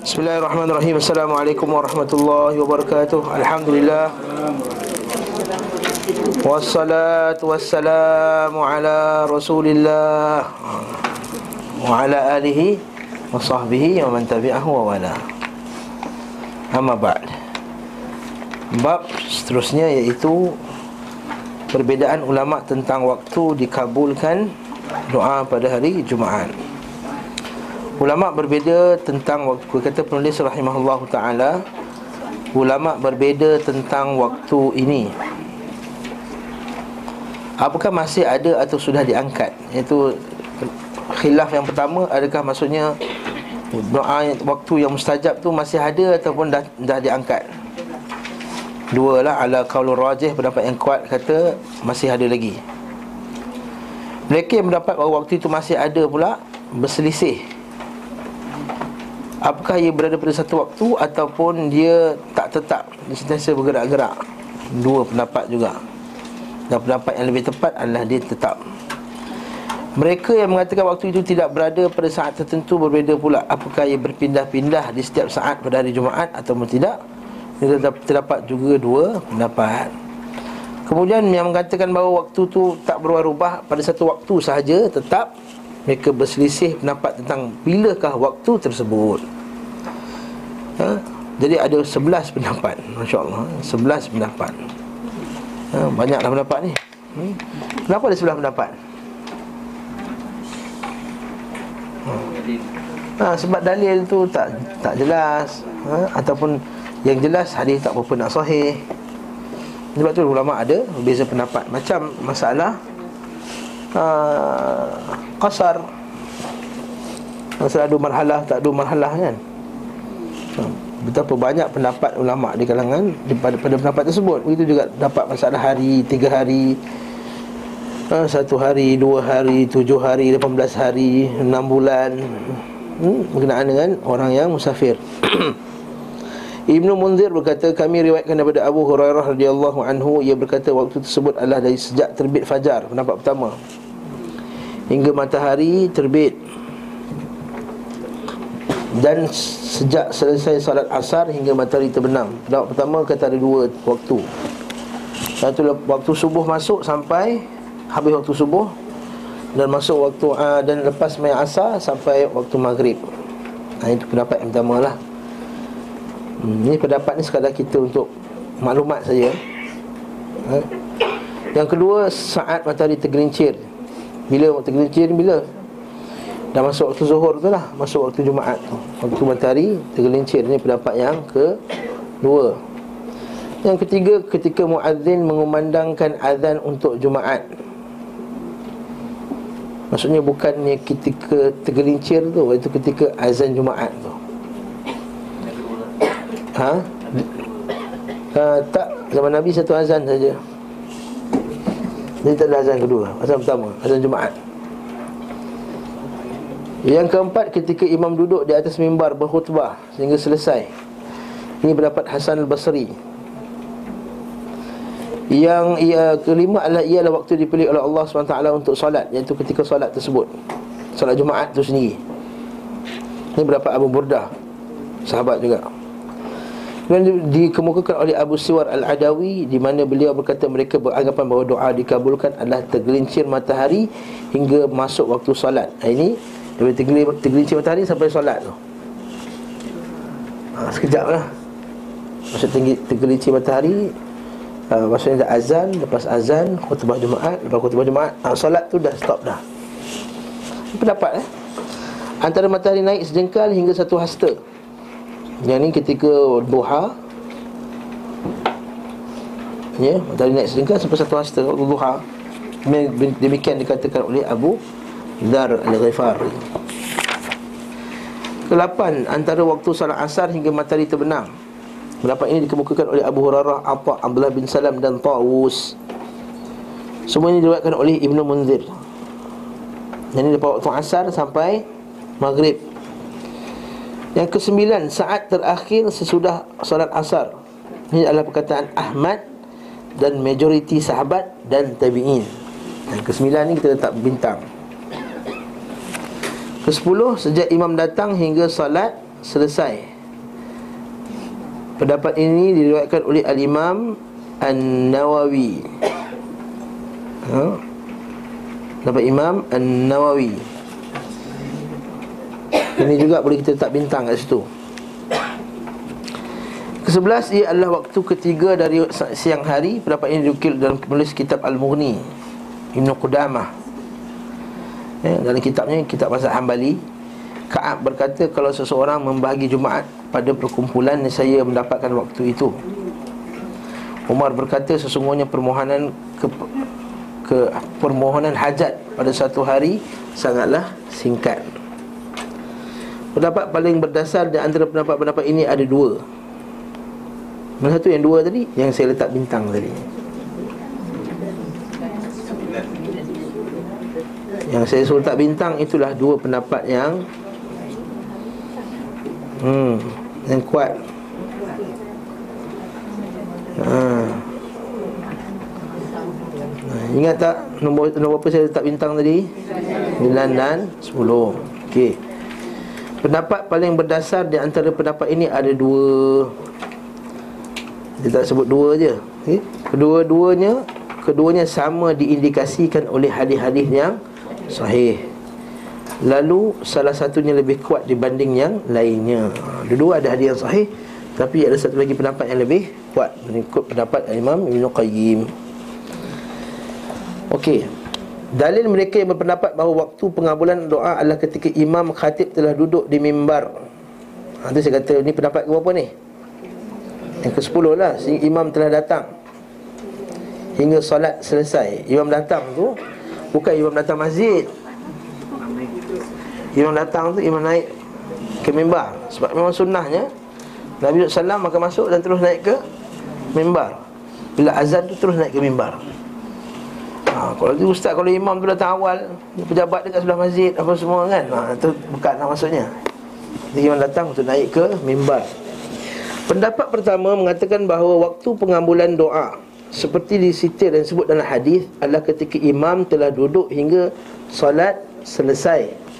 Bismillahirrahmanirrahim. Assalamualaikum warahmatullahi wabarakatuh. Alhamdulillah. Wassalatu wassalamu ala rasulillah Wa ala alihi Wa sahbihi wa man tabi'ahu wa wala. Amma ba'd. Bab seterusnya iaitu Perbezaan ulama tentang waktu dikabulkan Doa pada hari Jumaat Ulama berbeza tentang waktu kata penulis rahimahullah taala ulama berbeza tentang waktu ini. Apakah masih ada atau sudah diangkat? Itu khilaf yang pertama adakah maksudnya doa waktu yang mustajab tu masih ada ataupun dah dah diangkat? Dua lah ala qaulur rajih pendapat yang kuat kata masih ada lagi. Mereka yang mendapat bahawa waktu itu masih ada pula berselisih Apakah ia berada pada satu waktu Ataupun dia tak tetap? Dia sentiasa bergerak-gerak. Dua pendapat juga. Dan pendapat yang lebih tepat adalah dia tetap. Mereka yang mengatakan waktu itu tidak berada pada saat tertentu berbeza pula. Apakah ia berpindah-pindah di setiap saat pada hari Jumaat Ataupun tidak? Terdapat juga dua pendapat. Kemudian yang mengatakan bahawa waktu itu tak berubah-ubah pada satu waktu sahaja Tetap mereka berselisih pendapat tentang bilakah waktu tersebut ha? Jadi ada sebelas pendapat Masya Allah Sebelas pendapat ha? Banyaklah pendapat ni hmm? Kenapa ada sebelas pendapat? Ha. ha, sebab dalil tu tak tak jelas ha? Ataupun yang jelas hadis tak berapa nak sahih Sebab tu ulama ada Berbeza pendapat Macam masalah uh, Qasar. Masalah ada marhalah Tak ada marhalah kan? Uh, Betapa banyak pendapat ulama' di kalangan pada, pada pendapat tersebut. Begitu juga dapat masalah hari Tiga hari uh, Satu hari, dua hari, tujuh hari Lapan belas hari, enam bulan. Hmm, Berkenaan dengan orang yang musafir Ibnu Munzir berkata kami riwayatkan daripada Abu Hurairah radhiyallahu anhu ia berkata waktu tersebut adalah dari sejak terbit fajar pendapat pertama. Hingga matahari terbit. Dan sejak selesai salat asar hingga matahari terbenam. Pendapat pertama kata ada dua waktu. Satu waktu subuh masuk sampai habis waktu subuh dan masuk waktu uh, dan lepas mai asar sampai waktu maghrib. Nah, itu pendapat yang pertama lah Hmm, ini pendapat ni sekadar kita untuk maklumat saja. Ha? Yang kedua saat matahari tergelincir. Bila tergelincir bila? Dah masuk waktu zuhur tu lah Masuk waktu Jumaat tu Waktu matahari tergelincir Ini pendapat yang kedua Yang ketiga ketika muazzin mengumandangkan azan untuk Jumaat Maksudnya bukannya ketika tergelincir tu Itu ketika azan Jumaat tu Ha? ha tak zaman Nabi satu azan saja. Ini tak ada azan kedua, azan pertama, azan Jumaat. Yang keempat ketika imam duduk di atas mimbar berkhutbah sehingga selesai. Ini pendapat Hasan al-Basri. Yang ia kelima adalah ialah waktu dipilih oleh Allah SWT untuk solat iaitu ketika solat tersebut. Solat Jumaat itu sendiri. Ini pendapat Abu Burdah. Sahabat juga. Dan dikemukakan oleh Abu Siwar Al-Adawi Di mana beliau berkata mereka beranggapan bahawa doa dikabulkan adalah tergelincir matahari Hingga masuk waktu solat. Ini tergelincir, tergelincir matahari sampai solat tu. Ha, Sekejap lah. Maksud tergelincir matahari ha, Maksudnya dah azan Lepas azan Khutbah Jumaat Lepas khutbah Jumaat ha, Solat tu dah stop dah. Pendapat eh? Antara matahari naik sejengkal hingga satu hasta yang ni ketika duha Ya, matahari naik sedengkan sampai satu hasta duha. Demikian dikatakan oleh Abu Dar al-Ghifari. Kelapan Antara waktu salat asar hingga matahari terbenam. Pendapat ini dikemukakan oleh Abu Hurairah Atta Abdullah bin Salam dan Tawus. Semua ini diriwayatkan oleh Ibnu Munzir. Ini dapat waktu asar sampai Maghrib yang kesembilan Saat terakhir sesudah Salat asar. Ini adalah perkataan Ahmad Dan majoriti sahabat Dan tabi'in. Yang kesembilan ni kita letak bintang. Kesepuluh Sejak imam datang hingga salat selesai. Pendapat ini diriwayatkan oleh Al-Imam An-Nawawi. Ha? Pendapat Imam An-Nawawi Ini juga boleh kita letak bintang kat situ. Kesebelas ia adalah waktu ketiga dari siang hari. Pendapat ini diukil dalam penulis kitab Al-Mughni Ibn Qudamah. Ya, Dalam kitabnya, kitab Mazhab Hanbali Ka'ab berkata kalau seseorang membahagi Jumaat pada perkumpulan saya mendapatkan waktu itu. Umar berkata sesungguhnya permohonan ke, ke permohonan hajat pada satu hari sangatlah singkat. Pendapat paling berdasar di antara pendapat-pendapat ini ada dua. Mana satu yang dua tadi? Yang saya letak bintang tadi. Yang saya suruh letak bintang itulah dua pendapat yang hmm, yang kuat. Ha. Ingat tak nombor nombor apa saya letak bintang tadi? 9 dan 10. Okey. Pendapat paling berdasar di antara pendapat ini ada dua. Dia tak sebut dua je. Okay. Kedua-duanya keduanya sama diindikasikan oleh hadis-hadis yang sahih. Lalu salah satunya lebih kuat dibanding yang lainnya. Dua-dua ada hadis yang sahih tapi ada satu lagi pendapat yang lebih kuat mengikut pendapat Imam Ibn Qayyim. Okey. Dalil mereka yang berpendapat bahawa waktu pengabulan doa adalah ketika imam khatib telah duduk di mimbar. Ha, saya kata ni pendapat ke berapa ni? Yang ke-10 lah Imam telah datang. Hingga solat selesai. Imam datang tu Bukan imam datang masjid. Imam datang tu Imam naik ke mimbar. Sebab memang sunnahnya Nabi SAW maka masuk dan terus naik ke mimbar. Bila azan tu terus naik ke mimbar ha, Kalau tu ustaz, kalau imam tu datang awal Pejabat dekat sebelah masjid Apa semua kan? Ha, Itu bukan lah maksudnya. Jadi imam datang untuk naik ke mimbar. Pendapat pertama mengatakan bahawa Waktu pengambulan doa Seperti disitir dan disebut dalam hadis Adalah ketika imam telah duduk hingga Salat selesai.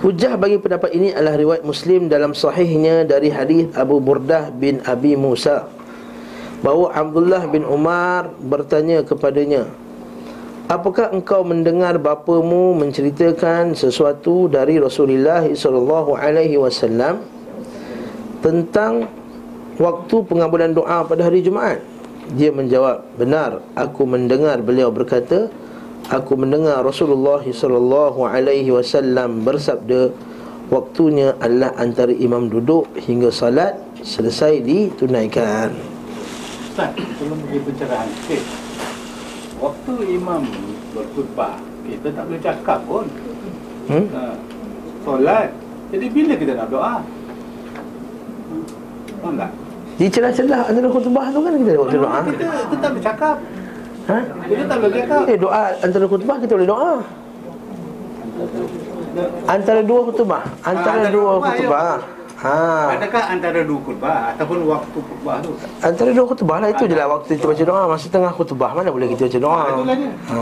Hujah bagi pendapat ini adalah riwayat Muslim dalam sahihnya dari hadis Abu Burdah bin Abi Musa bahawa Abdullah bin Umar bertanya kepadanya Apakah engkau mendengar bapamu menceritakan sesuatu dari Rasulullah sallallahu alaihi wasallam tentang waktu pengabulan doa pada hari Jumaat? Dia menjawab, "Benar, aku mendengar beliau berkata, aku mendengar Rasulullah sallallahu alaihi wasallam bersabda waktunya adalah antara imam duduk hingga salat selesai ditunaikan. Ustaz, sebelum pergi pencerahan sikit. Waktu imam berkhutbah, kita tak boleh cakap pun. Hmm? Uh, solat. Jadi bila kita nak doa? Faham tak? Di celah-celah antara khutbah tu kan kita doa. Kita, kita tak boleh cakap. Ha? Kita tak boleh cakap. Eh doa antara khutbah kita boleh doa. Antara dua khutbah, antara, antara dua khutbah. Ha. Adakah antara dua khutbah ataupun waktu khutbah tu? Antara dua khutbah lah itu jelah waktu kita baca doa masa tengah khutbah mana boleh kita baca doa. Ha, ha.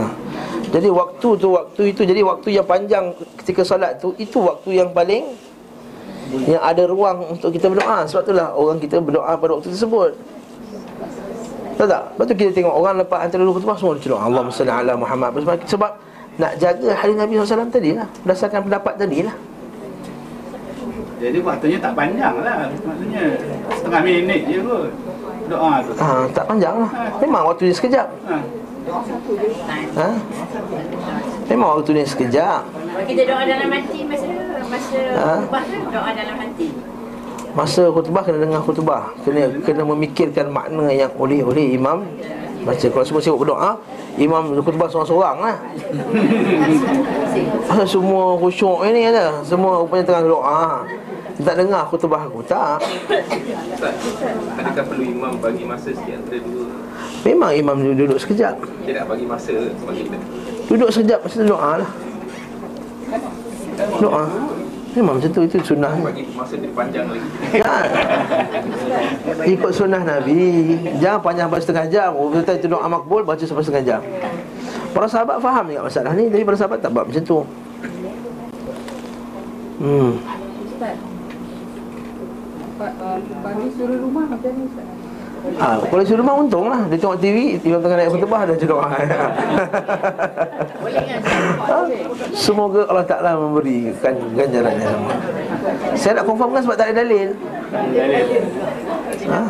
Jadi waktu tu waktu itu jadi waktu yang panjang ketika solat tu itu waktu yang paling yang ada ruang untuk kita berdoa. Sebab itulah orang kita berdoa pada waktu tersebut. Tahu tak? Lepas tu kita tengok orang lepas antara dua khutbah semua dia Allahumma salli ala Muhammad Sebab nak jaga hari Nabi SAW tadi lah Berdasarkan pendapat tadi lah Jadi waktunya tak panjang lah. Maksudnya setengah minit je kot. Doa tu. Ha, Tak panjang lah. Memang waktu dia sekejap. Ha. ha? Memang waktu dia sekejap. Kita doa dalam hati masa Masa ha? doa dalam hati? Masa khutbah kena dengar khutbah. Kena kena memikirkan makna yang oleh oleh imam Baca kalau semua sibuk berdoa Imam khutbah seorang-seorang lah Semua khusyuk ini ada. Semua rupanya tengah doa Tak dengar khutbah aku, tak. Adakah perlu imam bagi masa sikit antara dua? Memang imam duduk sekejap. Dia nak bagi masa bagi kita Duduk sekejap, masa doa lah. Doa Memang macam tu Itu sunnah Bagi masa dia panjang lagi ya. Ikut sunnah Nabi Jangan panjang sampai setengah jam Oh kita itu doa makbul Baca sampai setengah jam Para sahabat faham juga masalah ni Tapi para sahabat tak buat macam tu Hmm. Ustaz. Pa- uh, Pagi suruh rumah macam ni Ustaz. Ha, kalau si rumah untung lah Dia tengok TV Imam tengah naik khutbah Dia cakap ha? Semoga Allah Ta'ala memberikan ganjarannya sama Saya nak confirmkan sebab tak ada dalil ha?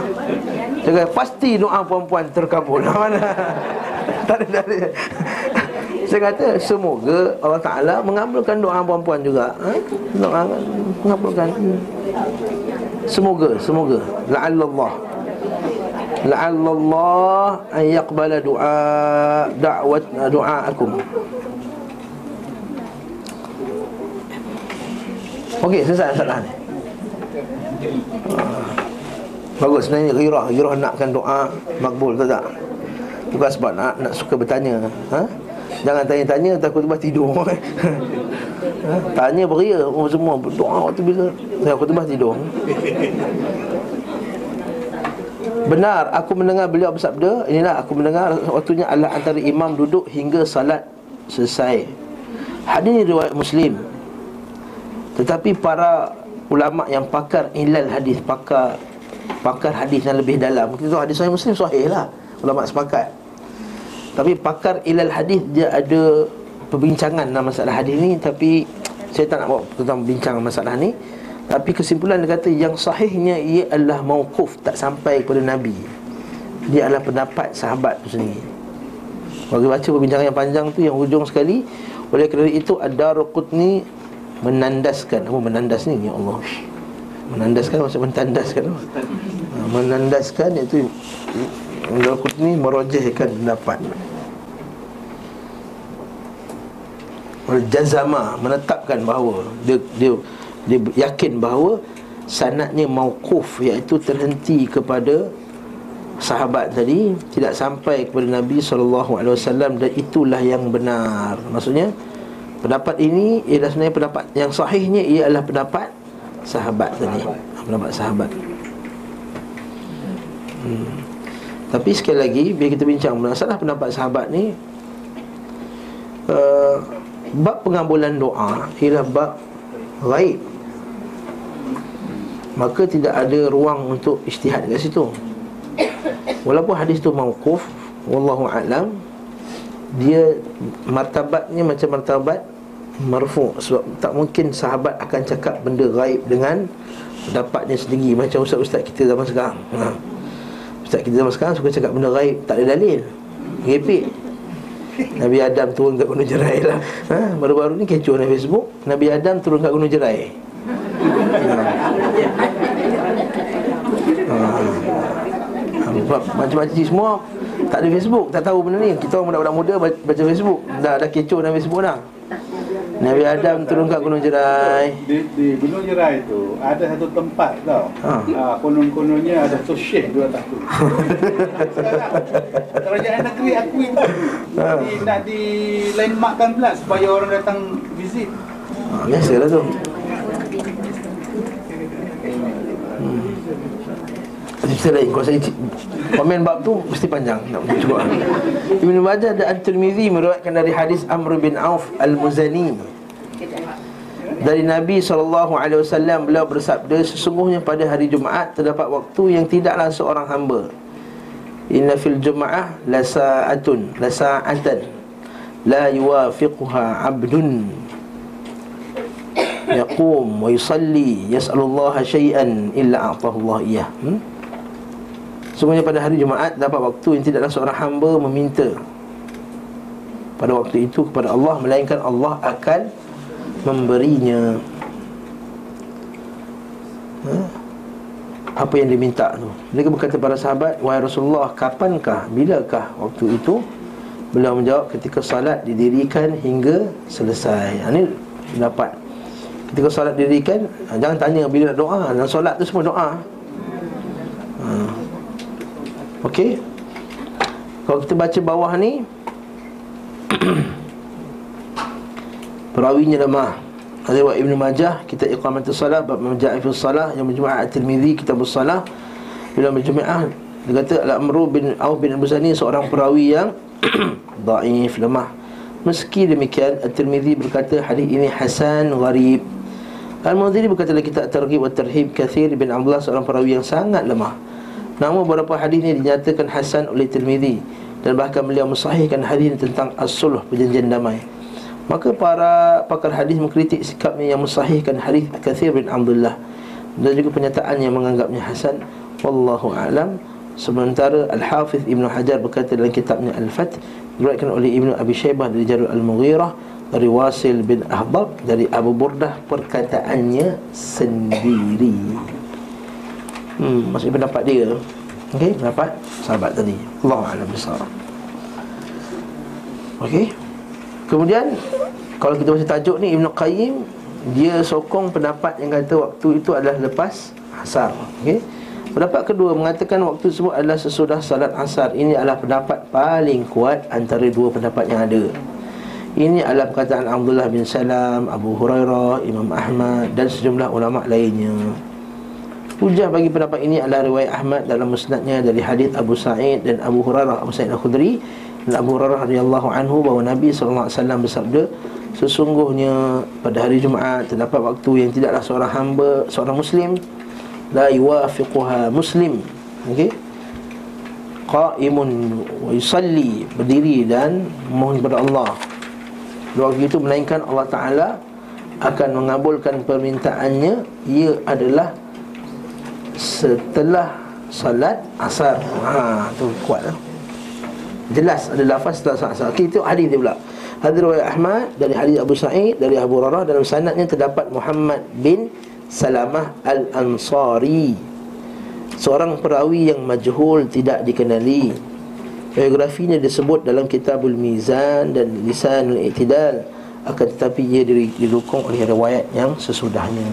Cakap pasti doa perempuan terkabul Mana? tak ada dalil Saya kata semoga Allah Ta'ala mengabulkan doa perempuan juga ha? Doa mengabulkan Semoga, semoga La'allallah la'allallah an yaqbala du'a da'wat du'aakum Okey, selesai masalah ni. Ah. Bagus sebenarnya ghirah, ghirah nakkan doa makbul tak tak? Bukan sebab nak nak suka bertanya, ha? Jangan tanya-tanya takut tiba tidur. ha? Tanya beria oh, semua doa waktu bila saya tiba tidur. Benar aku mendengar beliau bersabda Inilah aku mendengar waktunya adalah antara imam duduk hingga salat selesai. Hadis ini riwayat muslim. Tetapi para ulama yang pakar ilal hadis Pakar pakar hadis yang lebih dalam. Kita tahu hadis sahih muslim sahih lah. Ulama sepakat. Tapi pakar ilal hadis dia ada Perbincangan dalam masalah hadis ni Tapi saya tak nak bawa tentang bincang masalah ni tapi kesimpulan dia kata yang sahihnya ia adalah mauquf tak sampai kepada Nabi. Dia adalah pendapat sahabat tu sendiri. Bagi baca perbincangan yang panjang tu yang hujung sekali oleh kerana itu Ad-Darqutni menandaskan apa menandas ni ya Allah. Menandaskan maksud mentandaskan? Ha, menandaskan iaitu Ad-Darqutni merojihkan pendapat. Jazama menetapkan bahawa dia dia dia yakin bahawa sanadnya mauquf iaitu terhenti kepada sahabat tadi tidak sampai kepada Nabi SAW dan itulah yang benar. Maksudnya pendapat ini ialah sebenarnya pendapat yang sahihnya ia adalah pendapat sahabat tadi. Pendapat sahabat. Hmm. tapi sekali lagi bila kita bincang masalah pendapat sahabat ni uh, bab pengabulan doa ialah bab gaib maka tidak ada ruang untuk ijtihad kat situ. Walaupun hadis tu mauquf wallahu alam dia martabatnya macam martabat marfu sebab tak mungkin sahabat akan cakap benda gaib dengan pendapatnya sendiri. Macam ustaz-ustaz kita zaman sekarang. Ha. ustaz kita zaman sekarang suka cakap benda gaib tak ada dalil. Ngepek. Nabi Adam turun kat gunung jerai lah. Ha? Baru-baru ni kecoh dalam Facebook Nabi Adam turun kat gunung jerai Macam-macam semua Tak ada Facebook Tak tahu benda ni. Kita orang budak-budak muda Baca Facebook. Dah ada kecoh dalam Facebook dah. Nabi Adam turun kat Gunung Jerai. Di, di Gunung Jerai tu Ada satu tempat tau. Ha. ha. Konon-kononnya ada tu syekh dua tak tu. Kerajaan negeri akui tu. Ha. Nak di landmarkkan pula Supaya orang datang visit. Ha, Biasalah tu Cerita lain. Kalau saya komen bab tu Mesti panjang. Nak cuba. Ibn Majah dan At-Tirmidhi Meriwayatkan dari hadis Amr bin Auf Al-Muzani. Dari Nabi SAW Beliau bersabda Sesungguhnya pada hari Jumaat Terdapat waktu yang tidaklah seorang hamba. Inna fil Jum'ah Lasa'atun Lasa'atan La yuwafiquha abdun. Yaqum wa yusalli Yas'alullaha syai'an Illa a'tahullah iyah hmm? Sungguhnya pada hari Jumaat dapat waktu yang tidaklah seorang hamba meminta pada waktu itu kepada Allah melainkan Allah akan memberinya ha? apa yang diminta tu. Mereka berkata para sahabat, "Wahai Rasulullah, kapankah, bilakah waktu itu?" Beliau menjawab, "Ketika salat didirikan hingga selesai." Ha, ini pendapat. Ketika salat didirikan, ha, jangan tanya bila nak doa. Dalam solat tu semua doa. Ha. Okey. Kalau kita baca bawah ni Perawinya lemah buat Ibn Majah Kita iqamatul salah Bab Maja'iful salah Yang berjumah At-Tirmidhi Kitabul salah Bila berjumah Dia kata Al-Amru bin Auf bin Abu Zani Seorang perawi yang Da'if, lemah Meski demikian At-Tirmidhi berkata Hadis ini Hasan Gharib Al-Mundhiri berkata dalam kitab Targhib wa Tarhib Kathir bin Abdullah seorang perawi yang sangat lemah. Namun beberapa hadis ini dinyatakan hasan oleh Tirmizi dan bahkan beliau mensahihkan hadis tentang as-sulh perjanjian damai. Maka para pakar hadis mengkritik sikapnya yang mensahihkan hadis Kathir bin Abdullah dan juga pernyataan yang menganggapnya hasan. Wallahu a'lam. Sementara Al-Hafiz Ibn Hajar berkata dalam kitabnya Al-Fath Diriwayatkan oleh Ibn Abi Shaybah dari Jarul Al-Mughirah Dari Wasil bin Ahbab Dari Abu Burdah perkataannya sendiri Hmm, maksudnya pendapat dia. Okey, pendapat sahabat tadi. Allah Alam besar Okey. Kemudian Kalau kita baca tajuk ni Ibn Qayyim Dia sokong pendapat yang kata waktu itu adalah lepas Asar. Okey. Pendapat kedua mengatakan waktu tersebut adalah sesudah salat asar. Ini adalah pendapat paling kuat antara dua pendapat yang ada. Ini adalah perkataan Abdullah bin Salam, Abu Hurairah, Imam Ahmad dan sejumlah ulama lainnya Hujah bagi pendapat ini adalah riwayat Ahmad dalam musnadnya dari hadis Abu Sa'id dan Abu Hurairah Abu Sa'id Al-Khudri dan Abu Hurairah radhiyallahu anhu bahawa Nabi SAW bersabda Sesungguhnya pada hari Jumaat terdapat waktu yang tidaklah seorang hamba, seorang Muslim la yuwafiquha muslim. Okey. Qaimun wa yusalli berdiri dan mohon kepada Allah. Doa itu melainkan Allah taala akan mengabulkan permintaannya. Ia adalah setelah salat asar. Ha tu kuat lah. jelas ada lafaz setelah salat asar. Okay, itu hadis dia pula. Hadis riwayat Ahmad dari hadis Abu Sa'id dari Abu Hurairah dalam sanadnya terdapat Muhammad bin Salamah Al-Ansari. Seorang perawi yang majhul tidak dikenali. Biografinya disebut dalam Kitabul Mizan dan Lisanul Iktidal Akan tetapi ia didukung oleh riwayat yang sesudahnya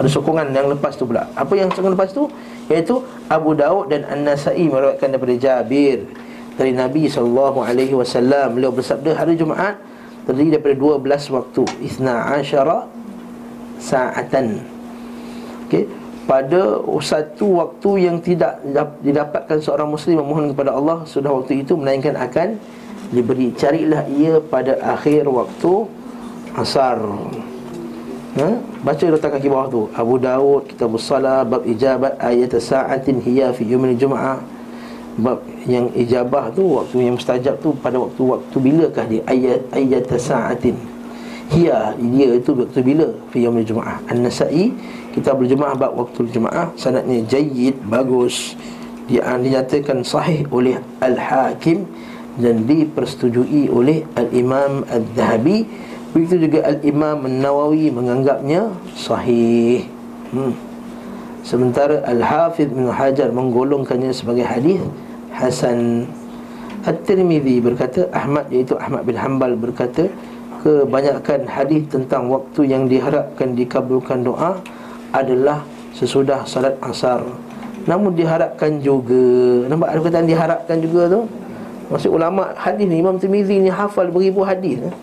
Ada sokongan yang lepas tu pula. Apa yang sokongan lepas tu? Iaitu Abu Daud dan An-Nasai meriwayatkan daripada Jabir. Dari Nabi SAW Beliau bersabda hari Jumaat Terdiri daripada 12 waktu. Isna asyara sa'atan. Okay. pada satu waktu yang tidak didapatkan seorang muslim memohon kepada Allah sudah waktu itu melainkan akan diberi carilah ia pada akhir waktu asar ha? baca letak kaki bawah tu. Abu Dawud kitab salat bab ijabat ayat sa'atin hiya fi yumil jum'ah. Bab yang ijabah tu waktu yang mustajab tu pada waktu waktu bilakah dia? Ayat ayat sa'atin Hiya. Dia itu waktu bila? Fi yaumil jumaah. An-Nasa'i kita berjemaah bab waktu jumaah sanadnya jayyid bagus. Dia dinyatakan sahih oleh Al-Hakim dan dipersetujui oleh Al-Imam Al-Zahabi begitu juga Al-Imam An-Nawawi menganggapnya sahih. Hmm. Sementara Al-Hafidh bin Hajar menggolongkannya sebagai hadis hasan. At-Tirmizi berkata Ahmad iaitu Ahmad bin Hanbal berkata kebanyakan hadis tentang waktu yang diharapkan dikabulkan doa adalah sesudah salat asar. Namun diharapkan juga Nampak ada perkataan diharapkan juga tu Maksud ulama hadis ni Imam Tirmizi ni hafal beribu hadis eh?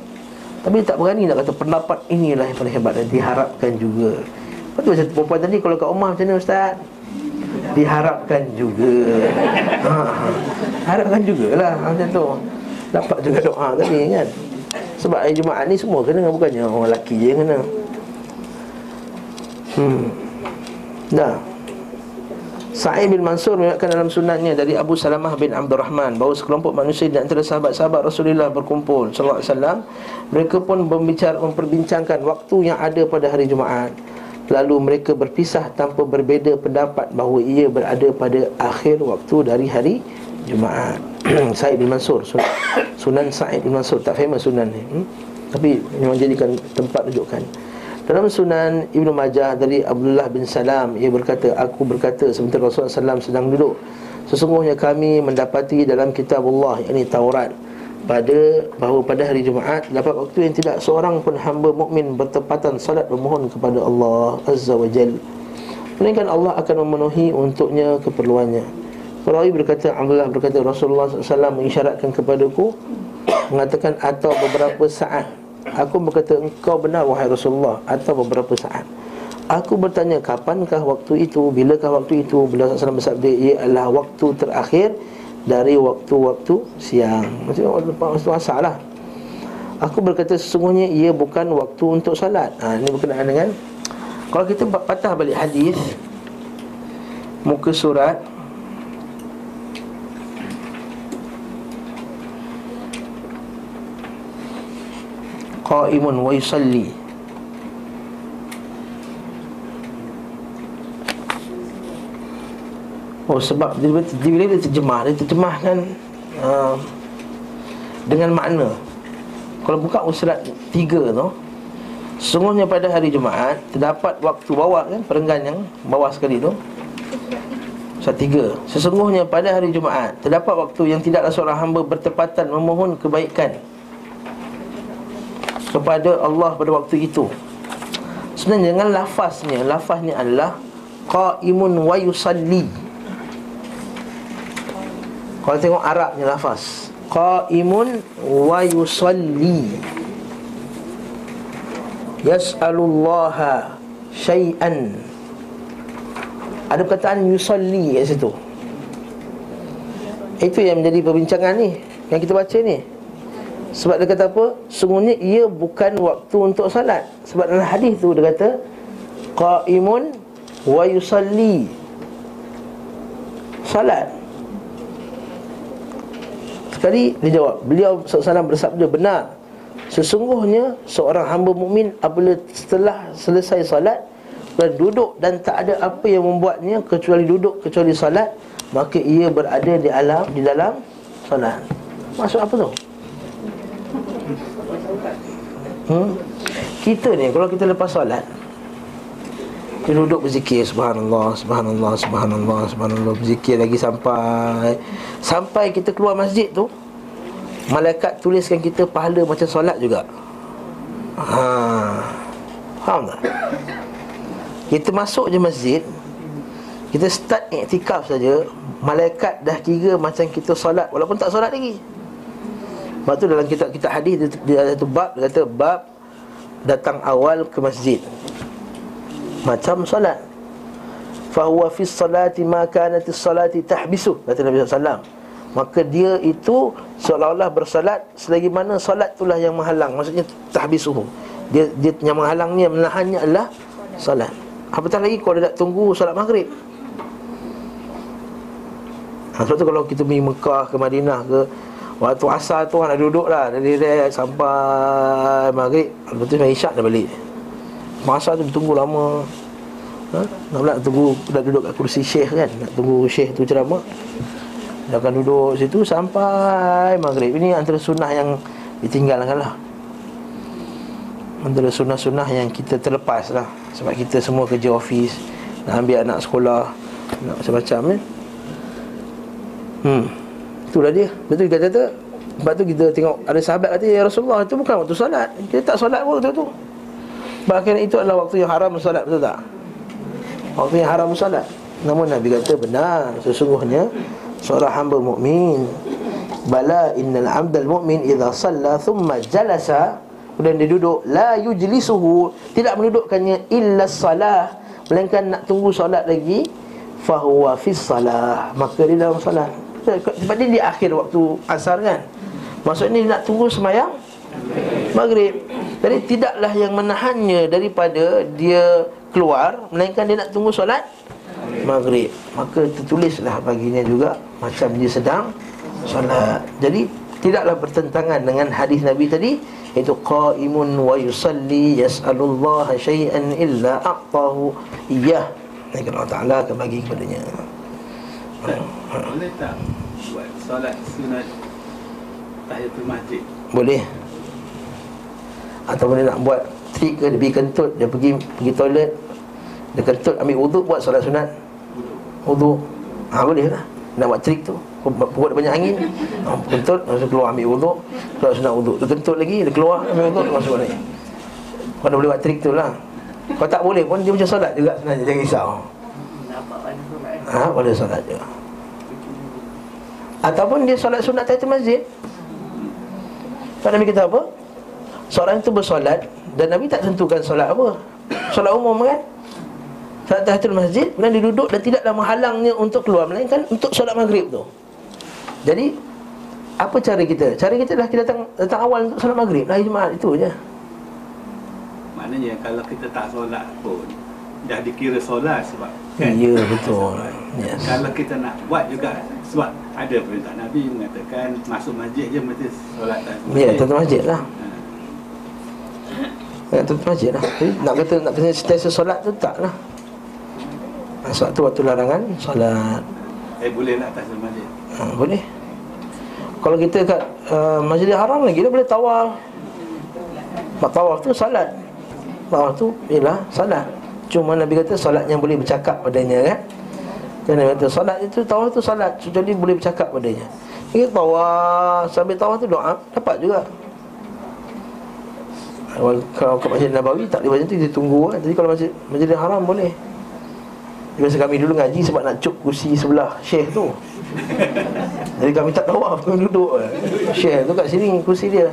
Tapi tak berani nak kata pendapat inilah yang paling hebat Dan diharapkan juga. Lepas tu macam perempuan tadi Kalau kat rumah macam mana Ustaz? Diharapkan juga. Ha, ha. Harapkan jugalah Macam tu. Dapat juga doa tadi kan? Sebab hari Jumaat ni semua kena Bukannya? Orang lelaki je kena. Hmm. Dah Sa'id bin Mansur melihatkan dalam sunatnya dari Abu Salamah bin Abdul Rahman bahawa sekelompok manusia di antara sahabat-sahabat Rasulullah berkumpul sallallahu alaihi wasallam. Mereka pun berbicara memperbincangkan waktu yang ada pada hari Jumaat. Lalu mereka berpisah tanpa berbeza pendapat bahawa ia berada pada akhir waktu dari hari Jumaat. Sa'id bin Mansur Sunan Sa'id bin Mansur. Tak famous sunan ni hmm? Tapi memang jadikan tempat rujukan Dalam sunan Ibn Majah Dari Abdullah bin Salam Ia berkata Aku berkata Sementara Rasulullah SAW sedang duduk Sesungguhnya kami mendapati dalam kitab Allah ini Taurat pada bahawa pada hari Jumaat dapat waktu yang tidak seorang pun hamba mukmin bertepatan salat memohon kepada Allah Azza wa Jal. Melainkan Allah akan memenuhi untuknya keperluannya. Perawi berkata Abdullah berkata Rasulullah SAW mengisyaratkan kepadaku Mengatakan atau beberapa saat Aku berkata engkau benar wahai Rasulullah Atau beberapa saat. Aku bertanya kapankah waktu itu? Bilakah waktu itu? Bila SAW bersabda Ia adalah waktu terakhir Dari waktu-waktu siang. Maksudnya waktu asal lah. Aku berkata sesungguhnya ia bukan waktu untuk salat. Ha, Ini berkenaan dengan Kalau kita patah balik hadis Muka surat Qa'imun wa yusalli. Oh sebab dia, dia, dia terjemah Dia terjemahkan uh, Dengan makna. Kalau buka surat tiga tu Sungguhnya pada hari Jumaat Terdapat waktu bawah kan Perenggan yang bawah sekali tu. Surat tiga. Sesungguhnya pada hari Jumaat Terdapat waktu yang tidaklah seorang hamba Bertepatan memohon kebaikan Kepada Allah pada waktu itu. Sebenarnya dengan lafaznya Lafaznya adalah Qa'imun wa yusalli. Kalau tengok Arabnya lafaz Qa'imun wa yusalli. Yas'alullaha syai'an. Ada perkataan yusalli kat situ. Itu yang menjadi perbincangan ni Yang kita baca ni Sebab dia kata apa? Sungguhnya ia bukan waktu untuk salat Sebab dalam hadis tu dia kata Qa'imun wa yusalli Salat Sekali dia jawab Beliau SAW bersabda benar Sesungguhnya seorang hamba mukmin apabila setelah selesai salat dan duduk dan tak ada apa yang membuatnya kecuali duduk kecuali salat maka ia berada di alam di dalam salat. Maksud apa tu? Hmm? Kita ni kalau kita lepas salat kita duduk berzikir Subhanallah, Subhanallah, Subhanallah, Subhanallah Berzikir lagi sampai Sampai kita keluar masjid tu Malaikat tuliskan kita pahala macam solat juga ha. Faham tak? Kita masuk je masjid Kita start iktikaf saja Malaikat dah kira macam kita solat Walaupun tak solat lagi Sebab tu dalam kitab-kitab hadis dia, ada bab Dia kata bab Datang awal ke masjid. Macam solat. Fahuwa fi salati ma kanat salati tahbisu kata Nabi sallallahu maka dia itu seolah-olah bersolat selagi mana solat itulah yang menghalang maksudnya tahbisuhu. Dia dia yang menghalangnya menahannya adalah solat. Apatah lagi kalau dia nak tunggu solat maghrib? Ha, sebab tu kalau kita pergi Mekah ke Madinah ke Waktu asal tu nak duduk lah. Dari dia sampai maghrib. Lepas tu sampai isyak dah balik. Masa tu tunggu lama. Ha? Nak pula tunggu Nak duduk kat kursi syekh kan? Nak tunggu syekh tu ceramah. Dia akan duduk situ sampai maghrib. Ini antara sunnah yang ditinggalkan lah. Antara sunnah-sunnah yang kita terlepas lah. Sebab kita semua kerja ofis Nak ambil anak sekolah Nak macam-macam kan Hmm Itulah dia. Betul kita kata Sebab tu kita tengok Ada sahabat kata Ya Rasulullah Itu bukan waktu solat. Kita tak solat pun waktu tu. Bahkan itu adalah waktu yang haram salat betul tak? Waktu yang haram salat. Namun Nabi kata benar sesungguhnya seorang hamba mukmin bala innal abdal mu'min idza salla thumma jalasa. Kemudian dia duduk la yujlisuhu tidak menudukkannya illa salah melainkan nak tunggu solat lagi fahuwa fi salah. Maka dia dalam solat sebab dia di akhir waktu asar kan? Maksudnya dia nak tunggu semayang maghrib. Jadi tidaklah yang menahannya daripada dia keluar Melainkan dia nak tunggu solat maghrib. Maka tertulislah baginya juga Macam dia sedang solat. Jadi tidaklah bertentangan dengan hadis Nabi tadi Itu qaimun wa yusalli yas'alullah syai'an illa aqtahu iyah Ini Allah Ta'ala akan bagi kepadanya Boleh tak buat solat sunat tahiyatul masjid? Boleh. Ataupun dia nak buat trik ke? Dia pergi kentut Dia pergi pergi toilet Dia kentut ambil wuduk Buat solat sunat. Wuduk Ha boleh lah. Nak buat trik tu. Pukul banyak angin. Ha, Kentut Lepas keluar ambil wuduk Solat sunat wuduk Dia kentut lagi Dia keluar ambil wuduk Dia masuk balik. Kau dah boleh buat trik tu lah. Kalau tak boleh pun Dia macam solat juga sebenarnya. Jangan risau Ha boleh solat juga. Ataupun dia solat sunat Tahiyatul masjid. Kan Nabi kata apa? Seorang itu bersolat Dan Nabi tak tentukan solat apa. Solat umum kan? Salat tahiyatul masjid Kemudian dia duduk dan tidaklah menghalangnya untuk keluar Melainkan untuk solat maghrib tu. Jadi Apa cara kita? Cara kita dah kita datang, datang awal untuk solat maghrib Hari Jumaat itu je. Maknanya kalau kita tak solat pun Dah dikira solat sebab kan? Ya betul. Yes. Kalau kita nak buat juga Sebab ada perintah Nabi mengatakan Masuk masjid je mesti solat tak Ya tuan masjid lah. Ha. Ya tuan masjid lah. Jadi, Nak kata nak kena sentiasa solat tu tak lah. Ha, Sebab tu waktu larangan Solat. Eh boleh nak atas masjid? Ha, Boleh. Kalau kita kat uh, Masjidil Haram lagi Dia boleh tawaf. Mak tawaf tu salat. Tawaf tu ialah salat Cuma Nabi kata salat yang boleh bercakap padanya kan? Dan Nabi kata salat itu Tawaf tu salat Jadi boleh bercakap padanya. Kita tawaf Sambil tawaf tu doa Dapat juga. Kalau, kat Masjid Nabawi tak boleh macam tu Dia tunggu kan? Jadi kalau Masjid, Masjid Haram boleh. Biasa kami dulu ngaji sebab nak cuk kursi sebelah Syekh tu. Jadi kami tak tahu apa kami duduk Syekh tu kat sini kursi dia.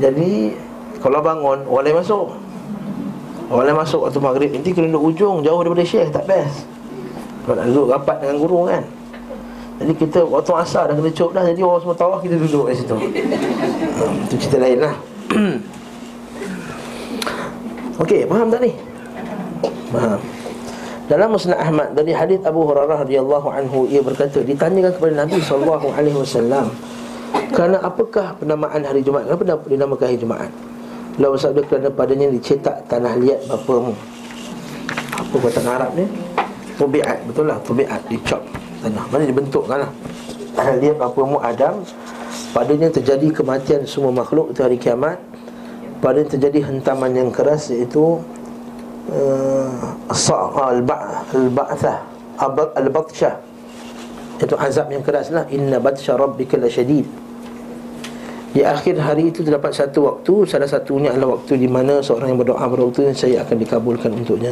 Jadi Kalau bangun lain masuk Orang lain masuk waktu maghrib Nanti kena duduk ujung Jauh daripada Syekh Tak best. Kalau nak duduk rapat dengan guru kan. Jadi kita waktu asar dah kena cuk dah Jadi orang semua tawaf kita duduk di situ. Hmm, Itu cerita lain lah. Okey, faham tak ni? Faham. Dalam Musnad Ahmad dari hadis Abu Hurairah radhiyallahu anhu ia berkata ditanyakan kepada Nabi sallallahu alaihi wasallam kerana apakah penamaan hari Jumaat? Kenapa dinamakan hari Jumaat Beliau bersabda kerana padanya dicetak tanah liat bapamu apa perkataan Arab ni? Tubiat betul lah tubiat dicop tanah. Mana dibentukkan lah. Tanah liat bapamu Adam? Padanya terjadi kematian semua makhluk itu hari kiamat. Padanya terjadi hentaman yang keras iaitu al-ba'thah al-batshah itu azab yang keras lah. Inna batsha rabbika lasyadid di akhir hari itu terdapat satu waktu. Salah satunya adalah waktu di mana seorang yang berdoa pada waktu ini saya akan dikabulkan untuknya.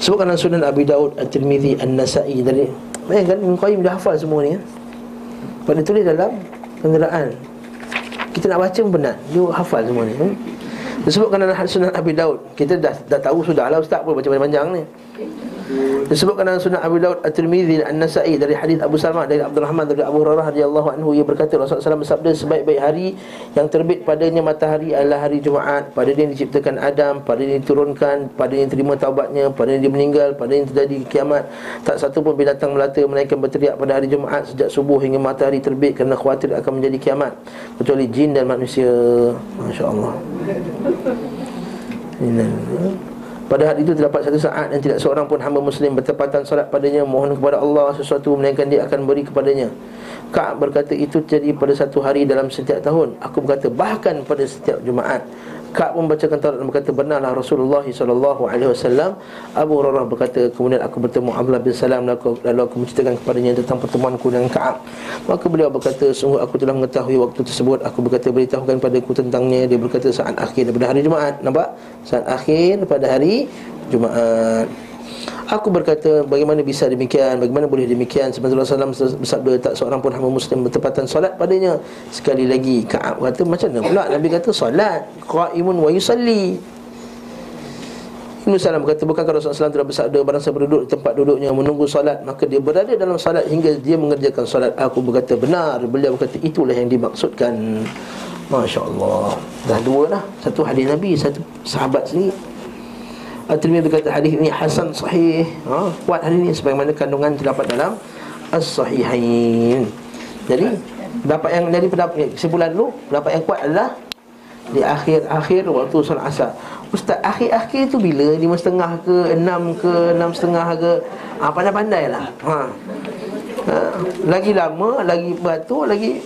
Sebutkan dalam sunan Abi Daud At-Tirmizi An-Nasa'i. Dari bayangkan Ibn Qayyim dah hafal semua ni ya. pada tulis dalam kenderaan. Kita nak baca pun penat. Dia hafal semua ni hmm? Disebutkan dalam sunan Abi Daud. Kita dah, dah tahu sudah lah Ustaz pun baca panjang-panjang ni Disebutkan dalam sunan Abi Daud At-Tirmidhi dan An-Nasai Dari hadis Abu Salma Dari Abdul Rahman Dari Abu Hurairah radhiyallahu anhu Ia berkata Rasulullah SAW bersabda Sebaik-baik hari Yang terbit padanya matahari adalah hari Jumaat. Pada dia diciptakan Adam Pada dia diturunkan Pada dia terima taubatnya Pada dia meninggal Pada dia terjadi kiamat. Tak satu pun binatang melata Melainkan berteriak pada hari Jumaat Sejak subuh hingga matahari terbit Kerana khawatir akan menjadi kiamat. Kecuali jin dan manusia. Masya Allah pada hari itu terdapat satu saat yang tidak seorang pun hamba muslim bertepatan solat padanya mohon kepada Allah sesuatu melainkan dia akan beri kepadanya. Ka'ab berkata itu terjadi pada satu hari dalam setiap tahun. Aku berkata bahkan pada setiap Jumaat. Ka'ab membacakan Taurat dan berkata benarlah Rasulullah sallallahu alaihi wasallam. Abu Hurairah berkata kemudian aku bertemu Abdullah bin Salam lalu aku, lalu aku menceritakan kepadanya tentang pertemuanku dengan Ka'ab. Maka beliau berkata sungguh aku telah mengetahui waktu tersebut. Aku berkata beritahukan padaku tentangnya. Dia berkata saat akhir daripada hari Jumaat. Nampak? Saat akhir pada hari Jumaat. Aku berkata bagaimana bisa demikian? Bagaimana boleh demikian? Sebenarnya Rasulullah SAW bersabda Tak seorang pun hamba muslim bertepatan solat padanya. Sekali lagi Ka'ab kata macam mana pula? Nabi kata solat Qa'imun wa yusalli. Ibn Salam berkata Bukankah Rasulullah SAW telah bersabda Barang saya berduduk di tempat duduknya Menunggu solat Maka dia berada dalam solat Hingga dia mengerjakan solat. Aku berkata benar. Beliau berkata itulah yang dimaksudkan. Masya Allah Dah dua lah Satu hadis Nabi Satu sahabat sendiri At-Tirmidzi berkata hadis ini hasan sahih. Ha, kuat hadis ini sebagaimana kandungan terdapat dalam As-Sahihain. Jadi dapat yang dari pendapat kesimpulan dulu, pendapat yang kuat adalah di akhir-akhir waktu solat asar. Ustaz, akhir-akhir tu bila? Lima setengah ke, enam ke, enam setengah ke? Ha, pandai-pandai lah. Ha. ha. Lagi lama, lagi batu, lagi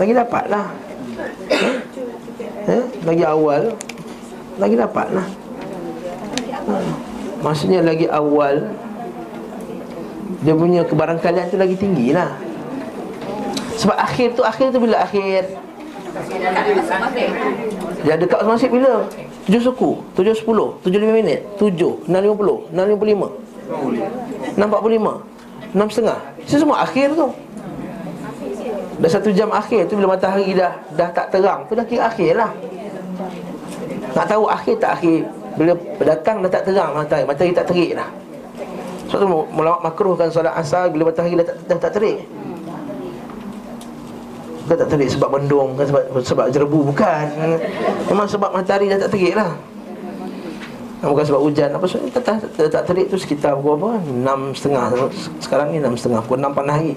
lagi dapat lah. Ha? Ha? Lagi awal, lagi dapat lah. Maksudnya lagi awal Dia punya kebarangkalian tu lagi tinggi lah. Sebab akhir tu Akhir tu bila akhir? Yang dekat masuk bila? Tujuh suku. Tujuh sepuluh. Tujuh lima minit. Tujuh. Enam lima puluh. Enam lima puluh lima. Enam empat puluh lima. Enam setengah. Itu semua akhir tu. Dah satu jam akhir tu Bila matahari dah Dah tak terang Tu dah kira akhir lah. Nak tahu akhir tak akhir bila datang dah tak terang matahari Matahari tak terik dah. Sebab tu mulawak makruh kan solat asar Bila matahari dah tak, dah tak terik. Bukan tak terik sebab mendung Bukan sebab, sebab jerebu Bukan. Memang sebab matahari dah tak terik lah. Bukan sebab hujan Apa sebab tak, tak, tak, terik tu sekitar pukul apa? Enam setengah. Sekarang ni enam setengah. Pukul enam panas lagi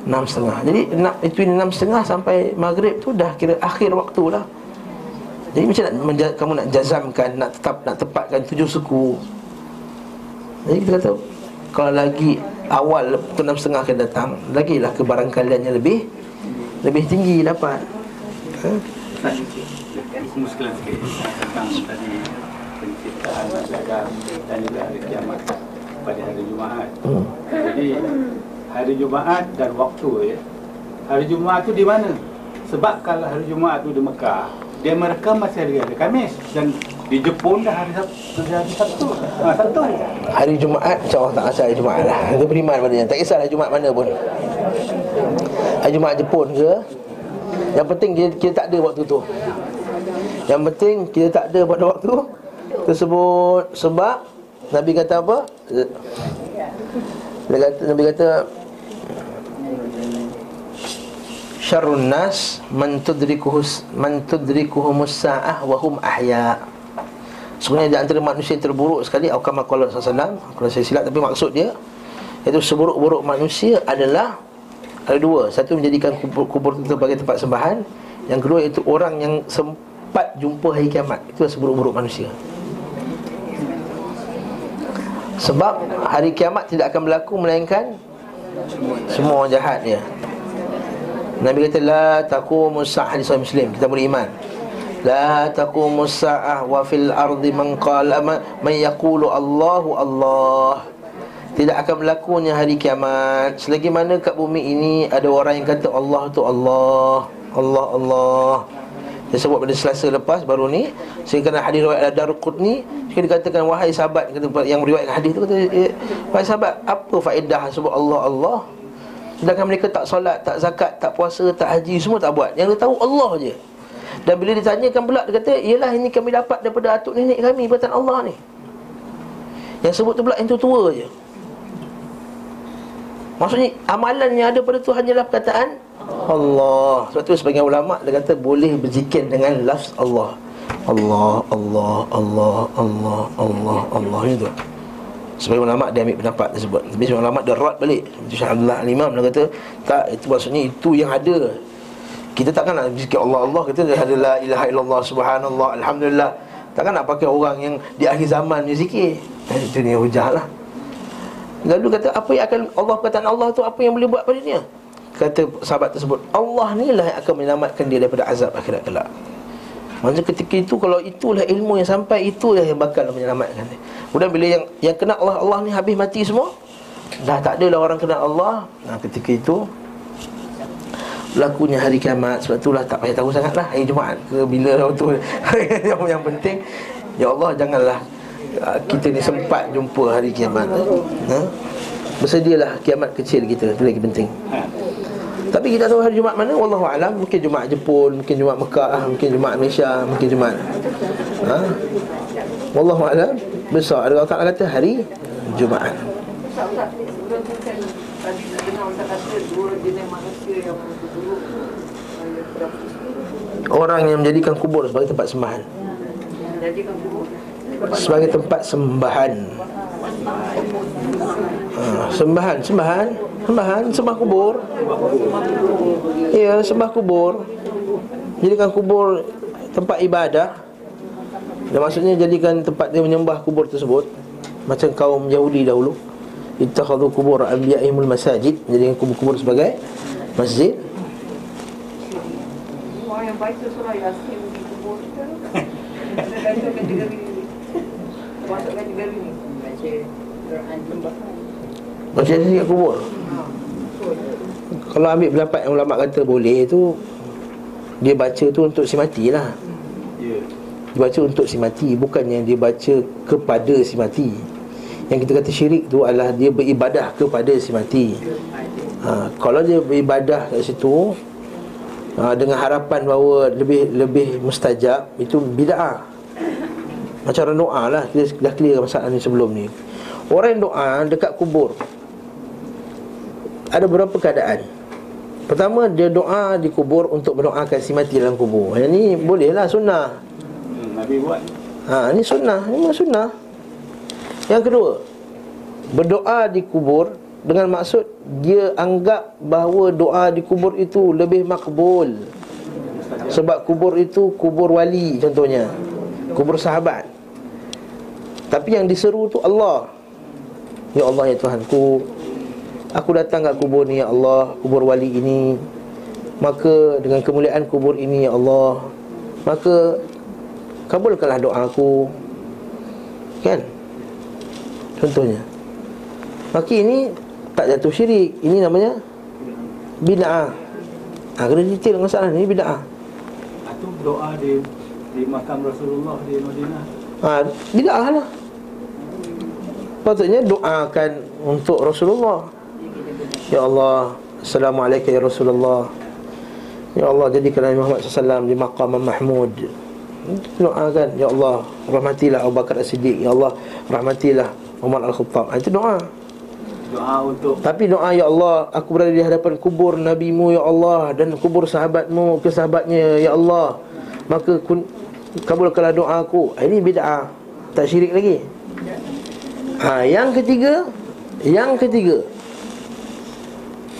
Enam setengah. Jadi itu enam setengah sampai maghrib tu Dah kira akhir waktu lah Jadi macam nak kamu nak jazamkan Nak tetap nak tepatkan tujuh suku Jadi kita kata Kalau lagi awal pukul enam setengah akan datang Lagilah kebarangkalian yang lebih Lebih tinggi dapat ha? Pada hari Jumaat. Jadi hari Jumaat dan waktu ya. Hari Jumaat tu di mana? Sebab kalau hari Jumaat tu di Mekah, dia merekam masih hari hari Khamis dan di Jepun dah hari Sabtu. Hari Sabtu. Ha, Sabtu. Hari Jumaat, insya-Allah tak rasa hari Jumaat lah. Itu beriman padanya. Tak kisah hari Jumaat mana pun. Hari Jumaat Jepun ke? Yang penting kita, kita tak ada waktu tu. Yang penting kita tak ada pada waktu tersebut sebab Nabi kata apa? Kata, Nabi kata Syarrun nas man tudrikuhus man tudrikuhumus sa'ah wa hum ahya. Sebenarnya di antara manusia yang terburuk sekali Al-Qamah sallallahu Kalau saya silap tapi maksud dia Iaitu seburuk-buruk manusia adalah Ada dua. Satu menjadikan kubur, kubur itu sebagai tempat sembahan. Yang kedua itu orang yang sempat jumpa hari kiamat. Itu seburuk-buruk manusia. Sebab hari kiamat tidak akan berlaku Melainkan Semua jahat dia Nabi kata La taqumu sa'ah di muslim Kita boleh iman. La taqumu sa'ah wa fil ardi man qala man yaqulu Allahu Allah. Tidak akan berlakunya hari kiamat. Selagi mana kat bumi ini Ada orang yang kata Allah tu Allah Allah Allah. Dia sebut pada selasa lepas baru ni Sehingga kena hadis riwayat Ad-Darqutni Sehingga dikatakan wahai sahabat kata, Yang meriwayatkan hadis tu kata Wahai sahabat apa faedah sebut Allah Allah Sedangkan mereka tak solat, tak zakat, tak puasa, tak haji Semua tak buat. Yang dia tahu Allah je. Dan bila ditanyakan pula dia kata Yelah ini kami dapat daripada atuk nenek kami Perkataan Allah ni. Yang sebut tu pula yang tu tua je. Maksudnya amalan yang ada pada tu hanyalah perkataan Allah. Sebab tu sebagian ulama' dia kata boleh berzikir dengan lafz Allah. Allah, Allah, Allah, Allah, Allah, Allah Itu Sebagai ulama' dia ambil pendapat tersebut. Tapi sebagai ulama' dia rat balik Abdullah Al-Imam dia kata Tak, itu maksudnya itu yang ada. Kita takkan nak berzikir Allah, Allah Kita ada la ilaha illallah, subhanallah, alhamdulillah. Takkan nak pakai orang yang di akhir zaman ni zikir eh, Itu ni hujah lah. Lalu kata apa yang akan Allah kata Allah tu apa yang boleh buat pada dia? Kata sahabat tersebut Allah ni lah yang akan menyelamatkan dia daripada azab akhirat kelak Maksudnya ketika itu kalau itulah ilmu yang sampai itulah yang bakal menyelamatkan dia. Kemudian bila yang yang kena Allah Allah ni habis mati semua dah tak ada lah orang kena Allah. Nah ketika itu berlakunya hari kiamat sebab itulah tak payah tahu sangatlah hari Jumaat ke bila waktu yang, yang penting ya Allah janganlah uh, kita ni sempat jumpa hari kiamat. Ha? Bersedialah kiamat kecil kita itu lagi penting. Tapi kita tahu hari Jumaat mana? Wallahu alam. Mungkin Jumaat Jepun Mungkin Jumaat Mekah Mungkin Jumaat Malaysia Mungkin Jumaat ha? Wallahu alam. Besar. Ada orang kata hari Jumaat. Orang yang menjadikan kubur sebagai tempat sembahan Sebagai tempat sembahan. Ha, Sembahan Sembahan Sembahan Sembah kubur. Ya sembah kubur. Jadikan kubur Tempat ibadah. Dan maksudnya jadikan tempat dia menyembah kubur tersebut. Macam kaum Yahudi dahulu. Ittakhadu kubur anbiya'ihimul masajid. Jadikan kubur-kubur sebagai Masjid. Orang yang baca surah Yasin di kubur kita kategori Ni? Baca Quran Baca kat kubur? Kalau ambil pendapat yang ulama kata boleh tu Dia baca tu untuk si mati lah. Ya. Dia baca untuk si mati Bukannya dia baca kepada si mati. Yang kita kata syirik tu adalah Dia beribadah kepada si mati. Ha, Kalau dia beribadah kat situ ha, Dengan harapan bahawa Lebih lebih mustajab Itu bida'ah Macam orang doa lah Kita dah clear masalah ni sebelum ni Orang yang doa dekat kubur Ada berapa keadaan Pertama dia doa di kubur untuk mendoakan si mati dalam kubur. Yang ni bolehlah sunnah. Hmm, Nabi buat. Ha ni sunnah, ni memang sunnah. Yang kedua, berdoa di kubur dengan maksud dia anggap bahawa doa di kubur itu lebih makbul. Sebab kubur itu kubur wali contohnya. Kubur sahabat. Tapi yang diseru tu Allah. Ya Allah ya Tuhanku, Aku datang ke kubur ni ya Allah Kubur wali ini. Maka dengan kemuliaan kubur ini ya Allah Maka Kabulkanlah doa aku Kan? Contohnya. Maka ini Tak jatuh syirik. Ini namanya Bida'ah ha, Kena detail masalah ni Bida'ah Itu doa di di makam Rasulullah di Madinah. ha, Bida'ah lah. Patutnya doakan Untuk Rasulullah. Ya Allah Assalamualaikum ya Rasulullah. Ya Allah jadikan Nabi Muhammad SAW di maqam Mahmud. Doakan Ya Allah Rahmatilah Abu Bakar As-Siddiq. Ya Allah Rahmatilah Umar Al-Khattab. Ha, Itu doa. Doa untuk Tapi doa Ya Allah Aku berada di hadapan kubur Nabimu Ya Allah Dan kubur sahabatmu Ke sahabatnya Ya Allah. Maka kun, kabulkanlah doa aku. Ha, Ini bid'ah. Tak syirik lagi. Ha, Yang ketiga Yang ketiga.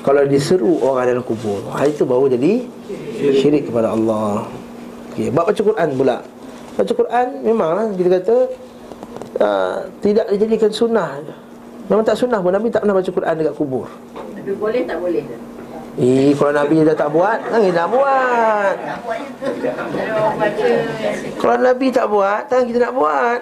Kalau diseru orang dalam kubur ha, Itu baru jadi syirik. kepada Allah. Okay. Bab baca Quran pula. Baca Quran memanglah kita kata uh, Tidak dijadikan sunnah. Memang tak sunnah pun Nabi tak pernah baca Quran dekat kubur. Tapi boleh tak boleh Eh, kalau Nabi dah tak buat, kita nak buat. Kalau Nabi tak buat, kan kita nak buat.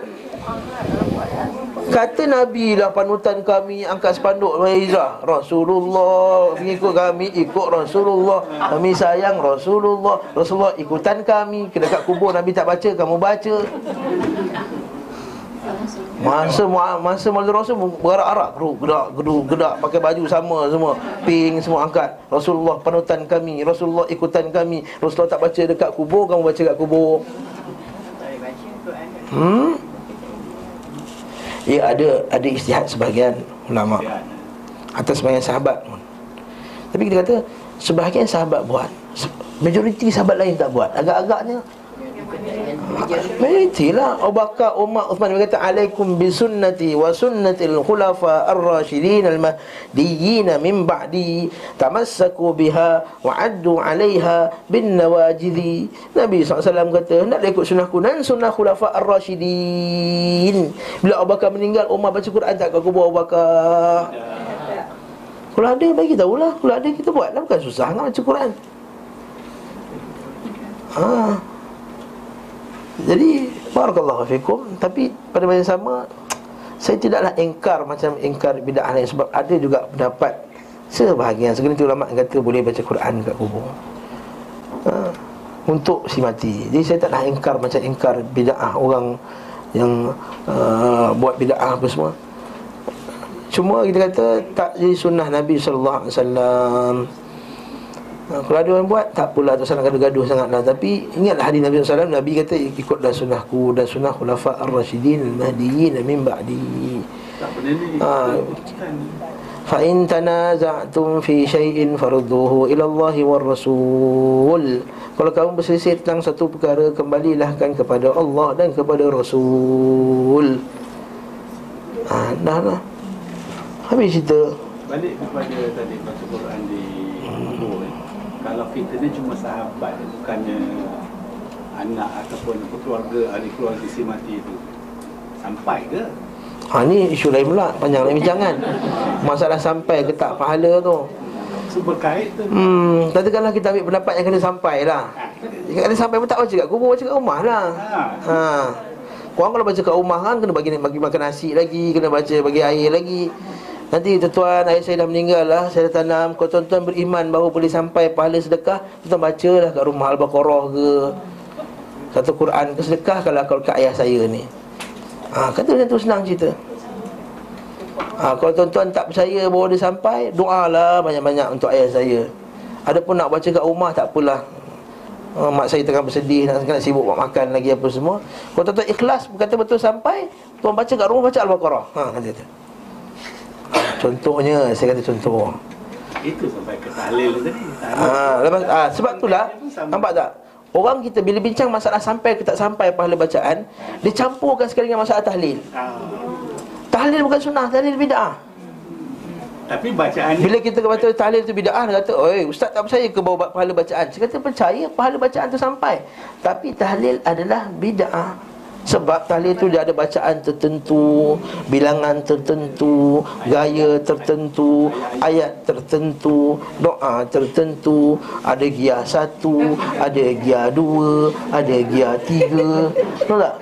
Kata Nabi lah panutan kami angkat spanduk Maizah Rasulullah Mengikut kami ikut Rasulullah. Kami sayang Rasulullah. Rasulullah ikutan kami. Ke dekat kubur Nabi tak baca Kamu baca Masa masa Maulid Rasul berarak-arak geduk gedak geduk gedak pakai baju sama semua. Pink semua angkat. Rasulullah panutan kami. Rasulullah ikutan kami. Rasulullah tak baca dekat kubur kamu baca dekat kubur. Hmm? Ya ada ada istihad sebahagian ulama. Atas sebahagian sahabat pun. Tapi kita kata sebahagian sahabat buat, majoriti sahabat lain tak buat. Agak-agaknya Majoriti lah Abu Bakar, Umar, Uthman. Kata Alaikum bisunnati wa sunnatil khulafa ar-rashidin al-mahdiyyin min ba'di Tamassaku biha wa addu alaiha bin nawajidi. Nabi SAW kata Hendaklah ikut sunnahku dan sunnah khulafa ar-rashidin. Bila Abu Bakar meninggal Umar baca Quran tak kat kubur Abu Bakar. Kalau ada bagi tahulah. Kalau ada kita buat lah Bukan susah nak baca Quran. Haa jadi barakallahu fikum tapi pada masa yang sama saya tidaklah engkar macam engkar bidah lain sebab ada juga pendapat sebahagian segelintir ulama kata boleh baca Quran kat kubur. Ha, untuk si mati. Jadi saya taklah engkar macam engkar bidah orang yang uh, buat bidah apa semua. Cuma kita kata tak jadi sunnah Nabi wasallam. Ha, kalau ada orang buat Tak pula tak salah gaduh-gaduh sangat lah Tapi ingatlah hadis Nabi SAW Nabi kata ikutlah sunnahku Dan sunnah khulafa ar-rasyidin Al-mahdiyin min ba'di tak benda ni. Ha. Kan فإن تنازعتم في شيء فردوه إلى الله والرسول Kalau kamu berselisih tentang satu perkara Kembalilah kan kepada Allah dan kepada Rasul ha, Dah lah Habis cerita balik kepada tadi baca Quran di kubur eh. kalau kita ni cuma sahabat bukannya anak ataupun keluarga ahli keluarga si mati itu. Sampai ke? Ha ni isu lain pula Panjang lain bincang kan? Masalah sampai ke tak pahala tu. So berkait tu. Hmm Katakanlah kita ambil pendapat yang kena sampai lah. Jika kena sampai pun tak baca kat kubur Baca kat rumah lah. Ha. Korang kalau baca kat rumah kan Kena bagi, bagi makan nasi lagi Kena baca bagi air lagi Nanti tuan-tuan ayah saya dah meninggal lah. Saya dah tanam. Kalau tuan-tuan beriman bahawa boleh sampai pahala sedekah Tuan-tuan baca lah kat rumah Al-Baqarah ke. Satu Quran ke sedekah kalau kat ayah saya ni. Ha, Kata macam tu senang cerita. Ha, Kalau tuan-tuan tak percaya bahawa dia sampai Doalah banyak-banyak untuk ayah saya. Ada pun nak baca kat rumah tak apalah. Ha, Mak saya tengah bersedih nak, nak sibuk buat makan lagi apa semua. Kalau tuan-tuan ikhlas berkata betul sampai Tuan baca kat rumah baca Al-Baqarah. Ha, kata dia Contohnya Saya kata contoh Itu sampai ke tahlil tadi. Tahlil. Ha, lepas ha, sebab itulah nampak tak? Orang kita bila bincang masalah sampai ke tak sampai pahala bacaan, dia campurkan sekali dengan masalah tahlil. Ah. Tahlil bukan sunnah, tahlil bid'ah. Tapi bacaan Bila kita kata tahlil tu bid'ah Dia kata, oi ustaz tak percaya ke bawa pahala bacaan Saya kata percaya pahala bacaan tu sampai Tapi tahlil adalah bid'ah sebab tahlil tu dia ada bacaan tertentu Bilangan tertentu Gaya tertentu Ayat tertentu Doa tertentu Ada gia satu Ada gia dua Ada gia tiga Tahu tak?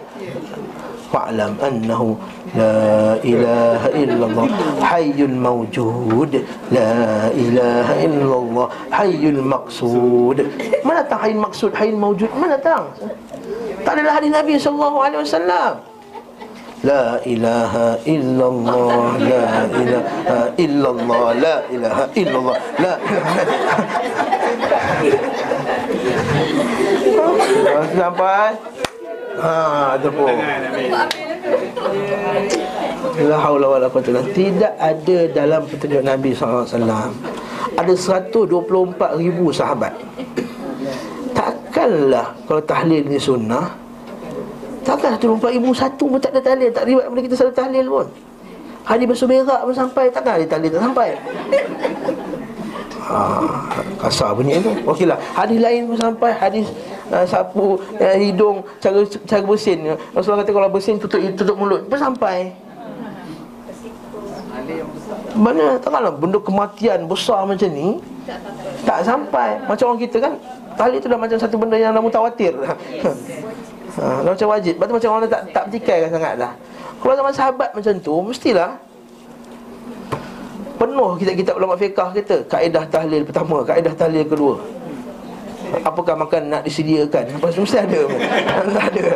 Fa'lam annahu La ilaha illallah Hayyul mawjud La ilaha illallah Hayyul maqsud Mana datang hayyul maqsud Hayyul mawjud Mana datang Tak adalah hadis Nabi SAW La ilaha illallah La ilaha illallah La ilaha illallah La ilaha Sampai Ha, ada pun. La haula wala quwwata Tidak ada dalam petunjuk Nabi SAW Ada 124 ribu sahabat. Takkanlah Kalau tahlil ni sunnah Takkan 124 ribu Satu pun tak ada tahlil. Tak riwayat pada kita selalu tahlil pun. Hadis basuh berak pun sampai Takkan ada tahlil tak sampai ha, Kasar bunyi tu. Okeylah Hadis lain pun sampai. Hadis uh, sapu uh, hidung cara cara bersin. Rasulullah kata kalau bersin tutup tutup mulut. Pun sampai. Mana? Takkanlah benda kematian besar macam ni tak sampai. Macam orang kita kan tali tu dah macam satu benda yang dah mutawatir ha, dah macam wajib. Lepas tu macam orang tak tak bertikaikan sangat dah Kalau zaman sahabat macam tu Mestilah Penuh kitab-kitab ulama fiqah kita. Kaedah tahlil pertama Kaedah tahlil kedua. Apakah makan nak disediakan? Apa mesti ada. Tak ada.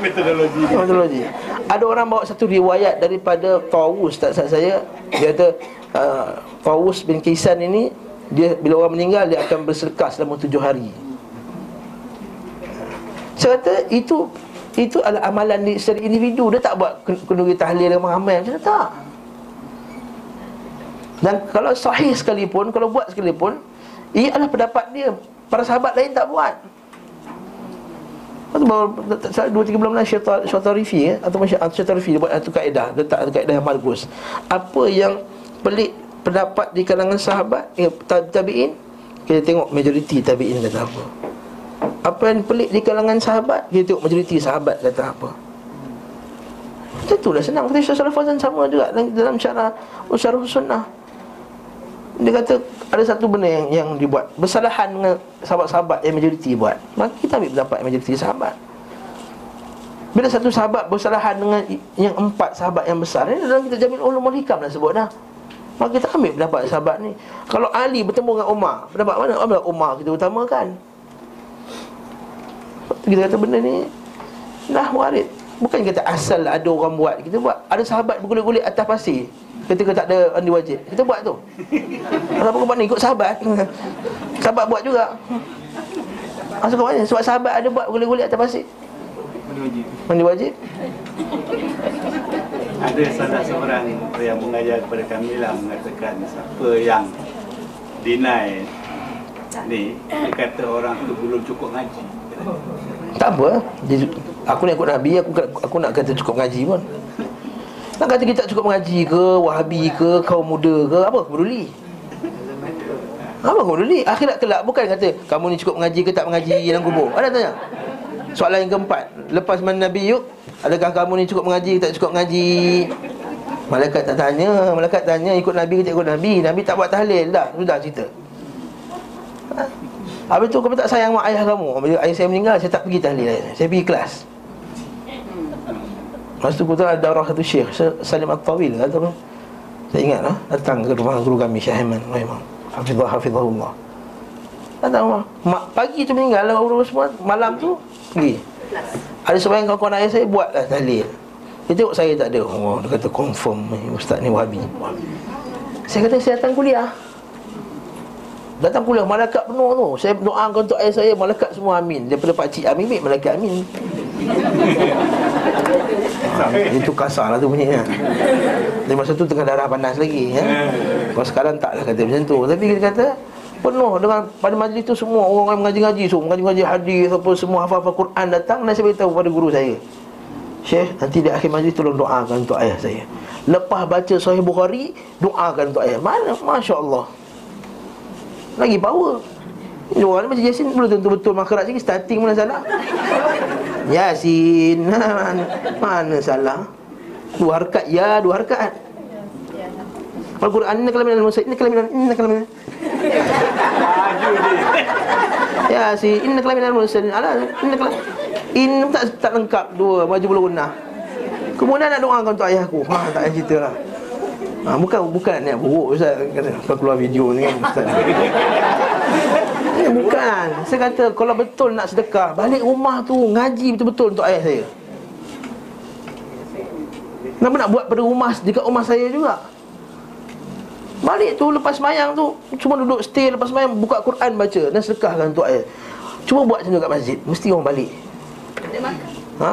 Metodologi. Metodologi. Ada orang bawa satu riwayat Daripada Tawus tak salah saya. Dia kata uh, Tawus bin Kisan ini dia Bila orang meninggal Dia akan bersedekah selama tujuh hari. Saya kata itu Itu adalah amalan di, secara individu. Dia tak buat kenduri tahlil ramai-ramai Macam mana tak Dan kalau sahih sekalipun Kalau buat sekalipun Ia adalah pendapat dia. Para sahabat lain tak buat. Lepas tu baru Dua tiga bulan syaitan Syaitarifi eh, Atau Syaitarifi Dia buat satu kaedah Letak kaedah yang bagus. Apa yang Pelik pendapat di kalangan sahabat eh, Tabi'in? Kita tengok majoriti tabi'in kata apa. Apa yang pelik di kalangan sahabat Kita tengok majoriti sahabat kata apa. Macam itulah senang. Syekh Salaf Fazan sama juga Dalam, cara Usyarah sunnah dia kata ada satu benda yang yang dibuat bersalahan dengan sahabat-sahabat yang majoriti buat. Maka kita ambil pendapat majoriti sahabat. Bila satu sahabat bersalahan dengan yang empat sahabat yang besar ni dalam kita jamin ulumul hikam dah sebut dah. Maka kita ambil pendapat sahabat ni. Kalau Ali bertemu dengan Umar, pendapat mana? Ambil Umar kita utamakan. Kita kata benda ni dah warid. Bukan kata asal ada orang buat. Kita buat. Ada sahabat bergulit-gulit atas pasir. Ketika tak ada mandi wajib Kita buat tu. Kenapa kau buat ni? Ikut sahabat. Sahabat buat juga. Maksud kau mana? Sebab sahabat ada buat Gulik-gulik atas pasir. Mandi wajib Ada salah seorang yang mengajar kepada kami lah mengatakan siapa yang deny ni dia kata orang tu belum cukup ngaji. Tak apa. Dia, Aku nak ikut Nabi Aku aku nak kata cukup ngaji pun Nak kata kita tak cukup mengaji ke Wahabi ke Kaum muda ke Apa? Aku peduli. Apa aku peduli? Akhirat kelak bukan kata Kamu ni cukup mengaji ke tak mengaji Dalam kubur? Ada tanya. Soalan yang keempat Lepas mana Nabi yuk? Adakah kamu ni cukup mengaji ke tak cukup mengaji? Malaikat tak tanya Malaikat tanya ikut Nabi ke tak ikut Nabi? Nabi tak buat tahlil dah Sudah cerita. Ha? Habis tu kamu tak sayang mak ayah kamu. Ayah saya meninggal Saya tak pergi tahlil saya pergi kelas Lepas tu kita ada darah satu syekh Salim At-Tawil atau Saya ingat lah Datang ke rumah guru kami Syekh Aiman Rahimah Hafizah Hafizahullah. Datang rumah. Mak, Pagi tu meninggal lah guru semua Malam tu Pergi. Ada seorang kawan-kawan ayah saya Buatlah tahlil Dia tengok saya tak ada. Oh dia kata confirm Ustaz ni Wahabi. Saya kata saya datang kuliah Datang kuliah malaikat penuh tu. Saya doakan untuk ayah saya Malaikat semua amin. Daripada pakcik amin Malaikat amin. Ha, Itu kasar lah tu bunyinya Dia masa tu tengah darah panas lagi ya? Kalau sekarang tak lah kata macam tu. Tapi dia kata Penuh dengan pada majlis tu semua orang yang mengaji-ngaji. So, Mengaji-ngaji hadis apa semua hafal-hafal Quran datang Dan saya beritahu pada guru saya. Syekh nanti di akhir majlis tolong doakan untuk ayah saya. Lepas baca Sahih Bukhari Doakan untuk ayah. Mana? Masya Allah Lagi power. Ini orang ni macam Yasin Belum tentu betul makarat sikit Starting mana salah. Yasin Mana salah? Dua harkat Ya dua harkat. Al-Quran Inna kalamin al-Musa Inna kalamin Inna kalamin Laju dia. Ya si Inna kalamin al-Musa Alah Inna kalamin Inna tak, tak lengkap Dua Baju bulu guna. Kemudian nak doakan untuk ayahku Ha tak payah cerita lah Ha, bukan bukan niat buruk Ustaz. Kata Kalau keluar video ni kan Ustaz. Eh, bukan. Saya kata Kalau betul nak sedekah Balik rumah tu Ngaji betul-betul untuk ayah saya. Kenapa nak buat pada rumah Dekat rumah saya juga? Balik tu lepas semayang tu Cuma duduk stay lepas semayang Buka Quran baca Dan sedekahkan untuk ayah. Cuma buat macam tu kat masjid Mesti orang balik. Ha?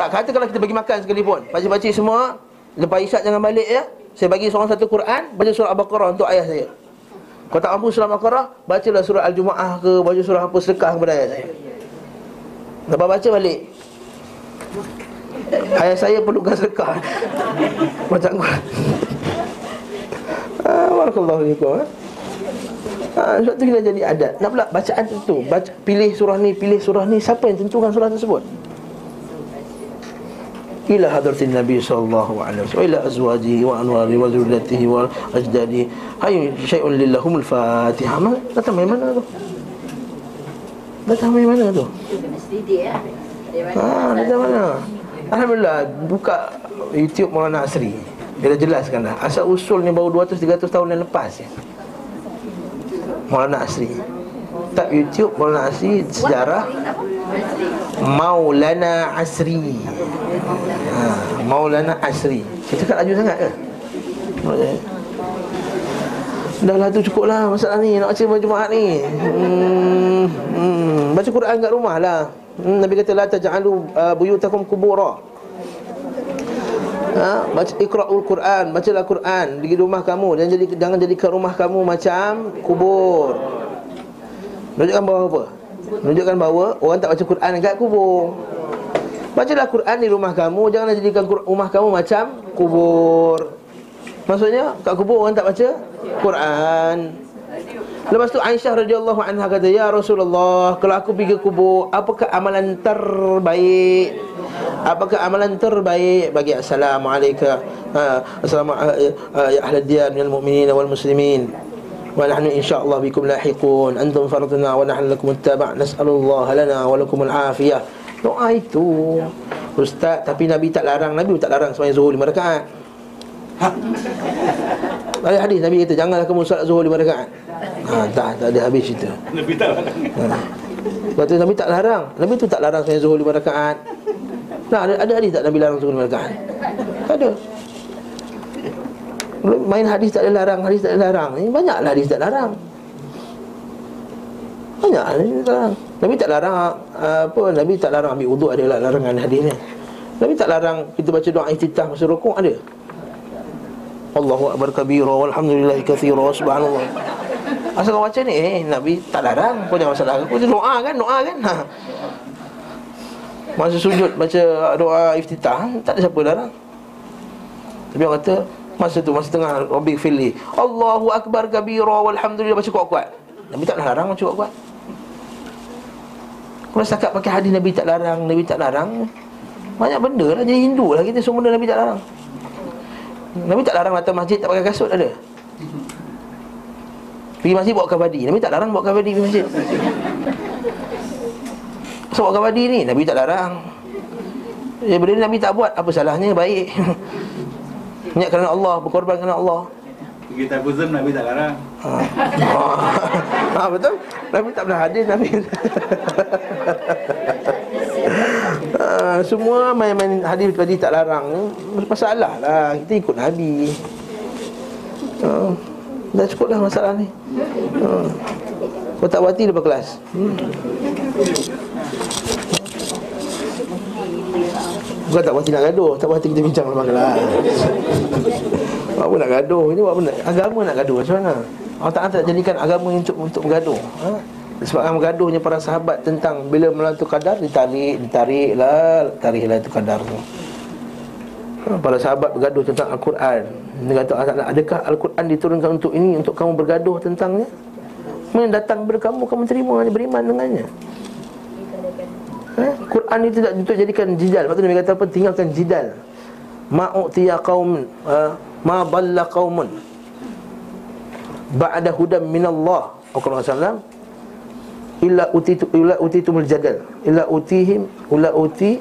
Tak kata kalau kita bagi makan sekalipun Baca-baca semua Lepas isyak jangan balik ya Saya bagi seorang satu Quran Baca surah Al-Baqarah untuk ayah saya. Kalau tak mampu surah Al-Baqarah Bacalah surah Al-Jumu'ah ke Baca surah apa sedekah kepada ayah saya. Lepas baca balik. Ayah saya perlukan sedekah. Macam Quran Ah, Barakallahu fikum eh. Ha, sebab tu kita jadi adat. Nak pula bacaan tentu. Baca, Pilih surah ni, pilih surah ni. Siapa yang tentukan surah tersebut? Ila hadratin Nabi sallallahu alaihi wasallam ila azwajihi wa anwari wa zurriyyatihi wa ajdadi hay syai'un lillahumul fatihah Ma- datang dari mana tu? Datang dari mana tu? Dia ha datang mana? Alhamdulillah buka YouTube Maulana Asri. Dia dah jelaskan dah. Asal usul ni baru 200 300 tahun yang lepas ya. Maulana Asri. Tak YouTube Maulana Asri sejarah Maulana Asri. Ha, Maulana Asri. Kita cakap laju sangat ke? Dah lah tu cukup lah masalah ni. Nak baca Jumaat ni. Hmm, hmm, Baca Quran kat rumah lah. Hmm, Nabi kata La taja'alu uh, buyutakum kubura. Ha, baca ikra'ul Quran, bacalah Quran. Di rumah kamu. Dan jadi jangan jadikan rumah kamu macam kubur. Menunjukkan bahawa apa? Menunjukkan bahawa orang tak baca Quran dekat kubur. Bacalah Quran di rumah kamu, janganlah jadikan rumah kamu macam kubur. Maksudnya kat kubur orang tak baca Quran. Lepas tu Aisyah radhiyallahu anha kata, "Ya Rasulullah, kalau aku pergi ke kubur, apakah amalan terbaik? Apakah amalan terbaik bagi assalamualaikum ha, assalamualaikum ya ahli diyar minal mu'minin wal muslimin." Wa nahnu insyaallah bikum lahiqun antum farduna wa nahnu lakum ittaba' nas'alullah lana wa lakum al-afiyah. Doa itu Ustaz, tapi Nabi tak larang Nabi tak larang sembahyang zuhur lima rakaat Ada hadis Nabi kata janganlah kamu solat zuhur lima rakaat. Ha, tak tak ada habis cerita. Nabi tak larang. Ha. Lepas tu Nabi tak larang. Nabi tu tak larang saya zuhur lima rakaat. Nah, ada ada hadis tak Nabi larang zuhur lima rakaat? Tak ada. Main hadis tak ada larang, hadis tak ada larang. Ini banyaklah hadis tak larang. Banyak hadis tak larang. Nabi tak larang uh, apa? Nabi tak larang ambil wuduk ada lah larangan hadis ni. Nabi tak larang kita baca doa iftitah masa rukuk ada. Allahu akbar kabira walhamdulillahi katsira subhanallah. Asal kau baca ni eh Nabi tak larang kau jangan masalah aku dia doa kan doa kan. Ha. Masa sujud baca doa iftitah tak ada siapa larang. Tapi orang kata masa tu masa tengah Rabbi fili. Allahu akbar kabira walhamdulillah baca kuat-kuat. Nabi tak larang baca kuat-kuat. Kalau setakat pakai hadis Nabi tak larang, Nabi tak larang Banyak benda lah, jadi Hindu lah kita semua benda Nabi tak larang. Nabi tak larang datang masjid tak pakai kasut ada. Pergi masjid bawa kabadi. Nabi tak larang bawa kabadi pergi masjid. So bawa kabadi ni Nabi tak larang. Ya benda ni Nabi tak buat Apa salahnya? Baik Niat kerana Allah Berkorban kerana Allah Pergi tabuzum Nabi tak larang. ha. ha, betul Nabi tak pernah hadis Nabi ha, Semua main-main hadis tadi tak larang Masalah lah Kita ikut Nabi ha. Dah cukup lah masalah ni ha. Kau tak berhati lepas kelas hmm. Bukan tak berhati nak gaduh Tak berhati kita bincang memang. Lah Buat apa nak gaduh? Ini buat apa nak? Agama nak gaduh macam mana? Allah Ta'ala tak jadikan agama untuk untuk bergaduh ha? Sebab bergaduhnya para sahabat tentang Bila melantuk kadar Ditarik Ditarik lah Tarik lah itu kadar tu. Ha, Para sahabat bergaduh tentang Al-Quran. Dia kata Adakah Al-Quran diturunkan untuk ini Untuk kamu bergaduh tentangnya? Mana datang kepada kamu Kamu terima Beriman dengannya Ha? Quran itu tidak untuk jadikan jidal. Tu Nabi kata apa? Tinggalkan jidal. Ma'utiya qaum uh, ma dalla qaumun ba'da hudan min Allah. Allah sallam illa utitu illa utitumul jadal illa utihim illa uti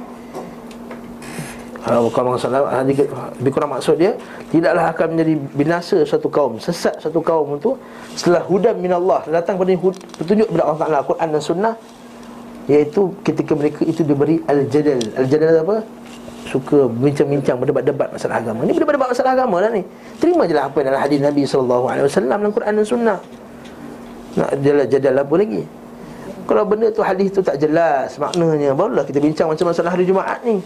sallam hadis lebih kurang maksud dia tidaklah akan menjadi binasa satu kaum sesat satu kaum itu setelah hudan min Allah datang pada petunjuk daripada Allah Taala Quran dan sunnah Iaitu ketika mereka itu diberi Al-Jadal. Al-Jadal apa? Suka bincang-bincang berdebat-debat masalah agama. Ini berdebat-debat masalah agama lah ni. Terima je lah apa dalam hadis Nabi SAW Dalam Quran dan Sunnah. Nak jadal, jadal apa lagi? Kalau benda tu hadis tu tak jelas Maknanya Barulah kita bincang macam masalah hari Jumaat ni.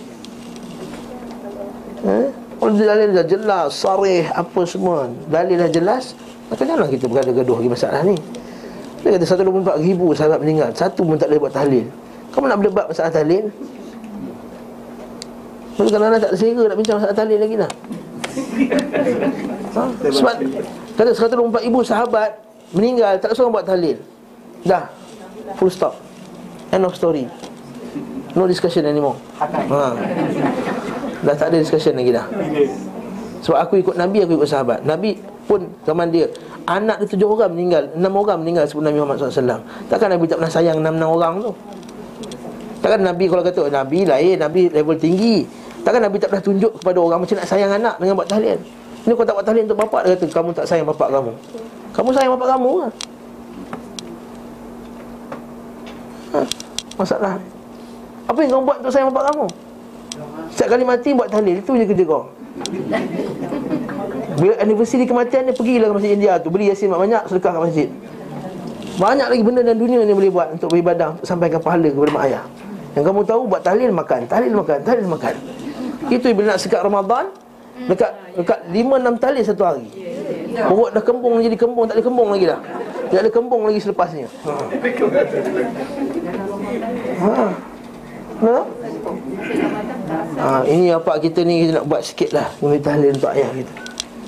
Ha? Kalau dalil dah jelas, sarih, apa semua Dalil dah jelas Maka janganlah kita bergaduh-gaduh lagi masalah ni dia kata 124 ribu sahabat meninggal Satu pun tak boleh buat tahlil. Kamu nak berdebat masalah tahlil? Masa kalau tak sehera nak bincang masalah tahlil lagi lah ha? Sebab Kata 124 ribu sahabat Meninggal Tak seorang buat tahlil. Dah. Full stop. End of story. No discussion anymore. Ha. Dah tak ada discussion lagi dah. Sebab aku ikut Nabi Aku ikut sahabat. Nabi pun zaman dia Anak dia tujuh orang meninggal Enam orang meninggal sebelum Nabi Muhammad SAW Takkan Nabi tak pernah sayang enam-enam orang tu? Takkan Nabi kalau kata Nabi lain Nabi level tinggi. Takkan Nabi tak pernah tunjuk kepada orang Macam nak sayang anak dengan buat tahlil Ini kau tak buat tahlil untuk bapak Dia kata kamu tak sayang bapak kamu. Kamu sayang bapak kamu lah. Ha? Masalah. Apa yang kau buat untuk sayang bapak kamu? Setiap kali mati buat tahlil Itu je kerja kau bila anniversary kematian dia Pergilah ke masjid India tu. Beli yasin banyak Sedekah ke masjid. Banyak lagi benda dalam dunia ni boleh buat Untuk beribadah Untuk sampaikan pahala kepada mak ayah. Yang kamu tahu Buat tahlil makan. Tahlil makan. Tahlil makan. Itu bila nak sekat Ramadan Dekat Dekat 5-6 tahlil satu hari. Perut dah kembung jadi kembung. Tak ada kembung lagi dah. Tak ada kembung lagi selepasnya. Ha. Ha. Ha? Ha, ini apa kita ni kita nak buat sikit lah. Ini tahlil untuk ayah kita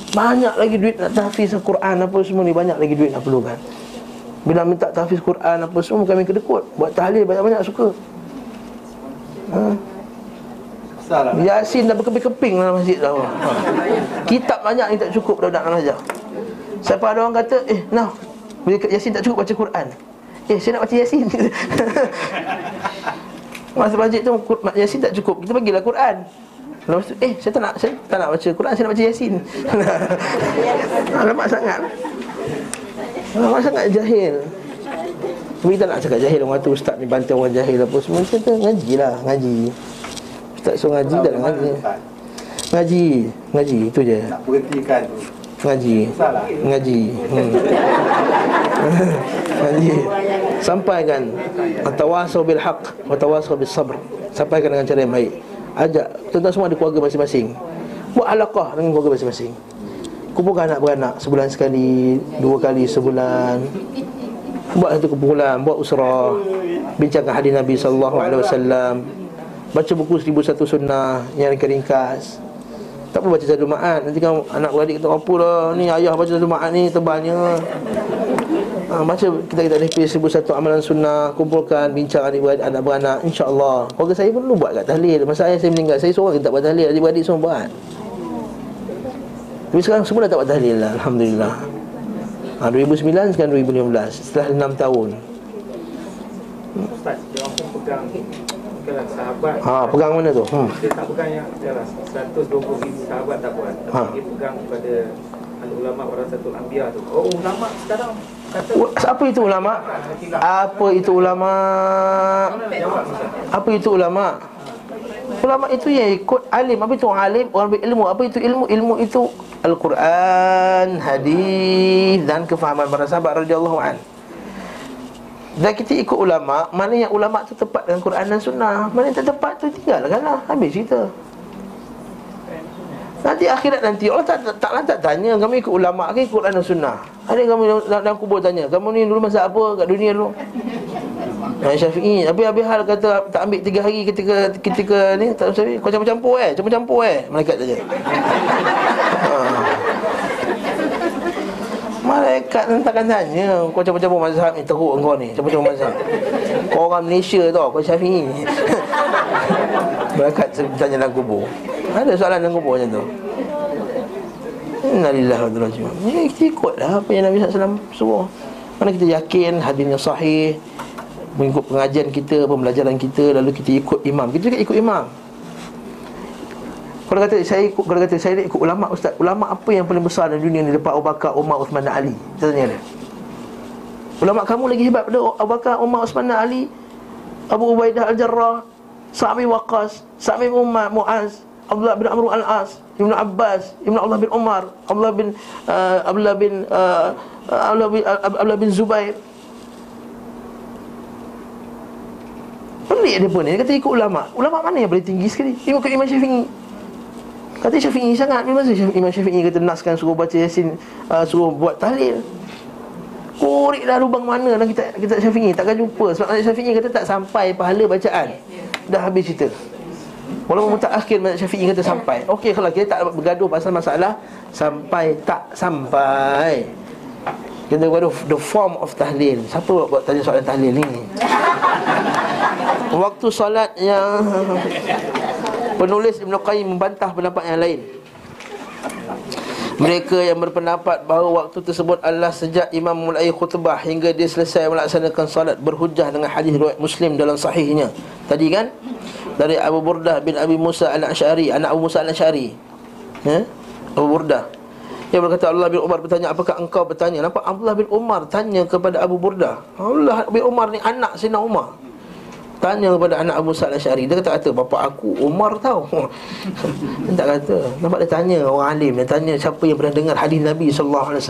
banyak lagi duit nak tahfiz Al-Quran apa semua ni Banyak lagi duit nak perlukan. Bila minta tahfiz Quran apa semua Kami kedekut Buat tahlil banyak-banyak suka. Ha? Yasin dah berkeping-keping dalam masjid dah ha. Kitab banyak ni tak cukup Dah nak ajar Siapa ada orang kata Eh nah Bila Yasin tak cukup baca Quran. Eh saya nak baca Yasin. Masa masjid tu Yasin tak cukup Kita bagilah Quran Lepas tu, eh saya tak nak Saya tak nak baca Quran Saya nak baca Yasin. Alamak sangat. Alamak sangat jahil. Tapi kita nak cakap jahil Orang tu ustaz ni bantai orang jahil apa semua Kita kata ngaji lah Ngaji. Ustaz suruh ngaji tak nak ngaji. Ngaji Ngaji itu je. Nak berhentikan tu. Ngaji Ngaji hmm. Ngaji. Sampaikan Atawasau bil haq Watawasau bil sabr. Sampaikan dengan cara yang baik Ajak Tentang semua ada keluarga masing-masing. Buat alaqah dengan keluarga masing-masing. Kumpulkan anak beranak Sebulan sekali Dua kali sebulan. Buat satu kumpulan Buat usrah. Bincangkan hadis Nabi SAW Baca buku seribu satu sunnah Yang ringkas tak perlu baca satu ma'at Nanti kan anak beradik kata Apa lah Ni ayah baca satu ma'at ni Tebalnya ha, Baca kita kita ada seribu satu amalan sunnah Kumpulkan Bincang adik beradik Anak beranak InsyaAllah. Keluarga saya pun perlu buat kat tahlil. Masa ayah saya meninggal Saya seorang kita tak buat tahlil Adik beradik semua buat. Tapi sekarang semua dah tak buat tahlil lah Alhamdulillah. Ha, 2009 sekarang 2015 Setelah 6 tahun. Ustaz, dia orang pun pegang Bukanlah sahabat. Ha, pegang mana tu? Hmm. Dia tak pegang yang Yalah, 120 ribu sahabat tak buat. Tapi Ha. dia pegang kepada Al-ulama warasatul anbiya tu Oh, ulama sekarang kata Apa itu ulama? Apa itu ulama? Apa itu ulama? Ulama itu yang ikut alim Apa itu alim? Orang berilmu Apa itu ilmu? Ilmu itu Al-Quran, hadis dan kefahaman para sahabat radhiyallahu an. Dan kita ikut ulama, mana yang ulama tu tepat dengan Quran dan sunnah, mana yang tak tepat tu tinggalkanlah. Habis cerita. Nanti akhirat nanti Allah tak tak, tak, tak tanya kamu ikut ulama ke ikut Quran dan sunnah. Ada kamu dalam, dalam kubur tanya, kamu ni dulu masa apa kat dunia dulu? Nah, Syafi'i Habis habis hal kata tak ambil tiga hari ketika ketika ni tak Syafi'i kau campur-campur eh, campur-campur eh malaikat saja. ha. Malaikat nanti takkan tanya Kau campur-campur mazhab ni Teruk kau ni Campur-campur mazhab Kau orang Malaysia tau Kau Syafi'i Malaikat tanya dalam kubur Ada soalan dalam kubur macam tu. Innalillah wa rajiun. Ya kita ikutlah Apa yang Nabi SAW suruh. Mana kita yakin Hadisnya sahih Mengikut pengajian kita Pembelajaran kita Lalu kita ikut imam. Kita juga ikut imam. Kalau kata saya ikut kalau kata saya ikut ulama ustaz, ulama apa yang paling besar dalam dunia ni? Lepas Abu Bakar, Umar, Uthman dan Ali? Saya tanya dia. Ulama kamu lagi hebat pada Abu Bakar, Umar, Uthman dan Ali? Abu Ubaidah Al-Jarrah, Sa'bi Waqqas, Sa'bi Umar, Muaz, Abdullah bin Amr Al-As, Ibn Abbas, Ibn Allah bin Umar, Abdullah bin uh, Abdullah bin uh, Abdullah bin, uh, Abdullah bin Zubair. Pelik dia pun ni. Dia kata ikut ulama. Ulama mana yang paling tinggi sekali? Ikut Imam Syafi'i. Kata Syafi'i sangat. Memang Imam Syafi'i kata naskan suruh baca Yasin uh, Suruh buat tahlil. Korek dah lubang mana dalam kita kita Syafi'i. Takkan jumpa. Sebab Syafi'i kata tak sampai pahala bacaan. Dah habis cerita Walaupun tak akhir Mazhab Syafi'i kata sampai. Okey kalau kita tak bergaduh pasal masalah Sampai tak sampai. Kita bergaduh the form of tahlil. Siapa buat, buat tanya soalan tahlil ni? Waktu solat yang Penulis Ibn Qayyim membantah pendapat yang lain. Mereka yang berpendapat bahawa waktu tersebut adalah sejak imam mulai khutbah hingga dia selesai melaksanakan salat berhujah dengan hadis riwayat Muslim dalam sahihnya. Tadi kan dari Abu Burdah bin Abi Musa Al-Asy'ari, anak Abu Musa Al-Asy'ari. Ya? Abu Burdah. Dia berkata Allah bin Umar bertanya apakah engkau bertanya? Nampak Abdullah bin Umar tanya kepada Abu Burdah. Allah bin Umar ni anak Sina Umar. Tanya kepada anak Abu Sa'ad Asyari Dia kata, kata bapa aku Umar tahu Dia tak kata Nampak dia tanya orang alim Dia tanya siapa yang pernah dengar hadis Nabi SAW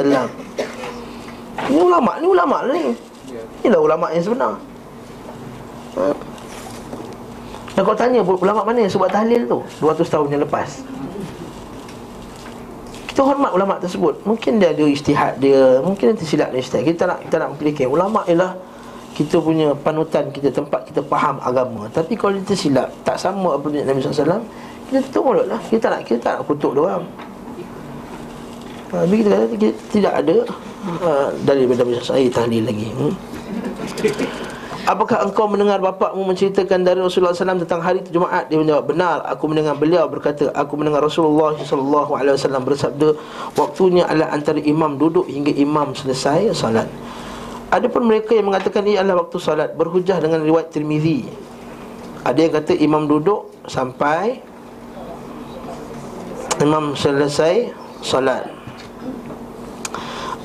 Ini ulama' ni ulama' ni Inilah ulama' yang sebenar ha? Dan kau tanya ulama' mana yang sebut tahlil tu? 200 tahun yang lepas. Kita hormat ulama' tersebut. Mungkin dia ada istihad dia Mungkin dia tersilap dia istihad Kita nak, kita nak memiliki Ulama' ialah kita punya panutan kita tempat kita faham agama. Tapi kalau kita silap tak sama apa yang Nabi SAW kita tolong lah kita nak kita tak nak kutuk dia orang. Ha, tapi kita kata kita tidak ada uh, dari Nabi SAW tahlil lagi hmm? Apakah engkau mendengar bapakmu menceritakan dari Rasulullah SAW tentang hari Jumaat? Dia menjawab, benar. Aku mendengar beliau berkata, aku mendengar Rasulullah SAW bersabda, waktunya adalah antara imam duduk hingga imam selesai salat. Ada pun mereka yang mengatakan ini adalah waktu salat Berhujah dengan riwayat Tirmizi Ada yang kata imam duduk sampai Imam selesai salat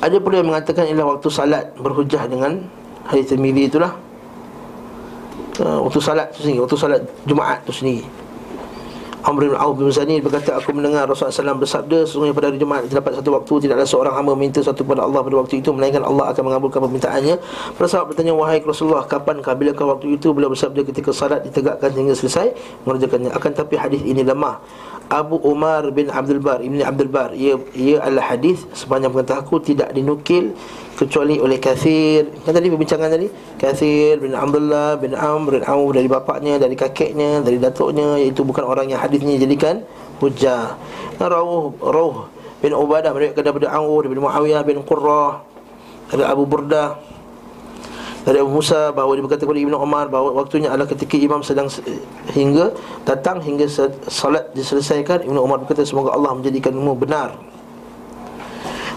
Ada pun yang mengatakan ialah waktu salat Berhujah dengan hadis Tirmizi itulah uh, Waktu salat tu sendiri Waktu salat Jumaat tu sendiri Amr bin Auf bin Zani berkata aku mendengar Rasulullah SAW bersabda sesungguhnya pada hari Jumaat terdapat satu waktu tidaklah seorang hamba minta satu kepada Allah pada waktu itu melainkan Allah akan mengabulkan permintaannya. Para sahabat bertanya wahai Rasulullah kapan bilakah waktu itu beliau bersabda ketika salat ditegakkan hingga selesai mengerjakannya akan tapi hadis ini lemah. Abu Umar bin Abdul Bar Ibn Abdul Bar. Ia, ia adalah hadis sepanjang pengetahuanku tidak dinukil kecuali oleh Kathir. Kan tadi perbincangan tadi Kathir bin Abdullah bin Amr bin Auf dari bapaknya dari kakeknya dari datuknya iaitu bukan orang yang hadisnya jadikan hujah. Rauh Rauh bin Ubadah meriwayatkan daripada Auf bin Muawiyah bin Qurrah dari Abu Burdah dari Abu Musa bahawa dia berkata kepada Ibnu Umar bahawa waktunya adalah ketika imam sedang hingga datang hingga salat diselesaikan Ibnu Umar berkata semoga Allah menjadikanmu benar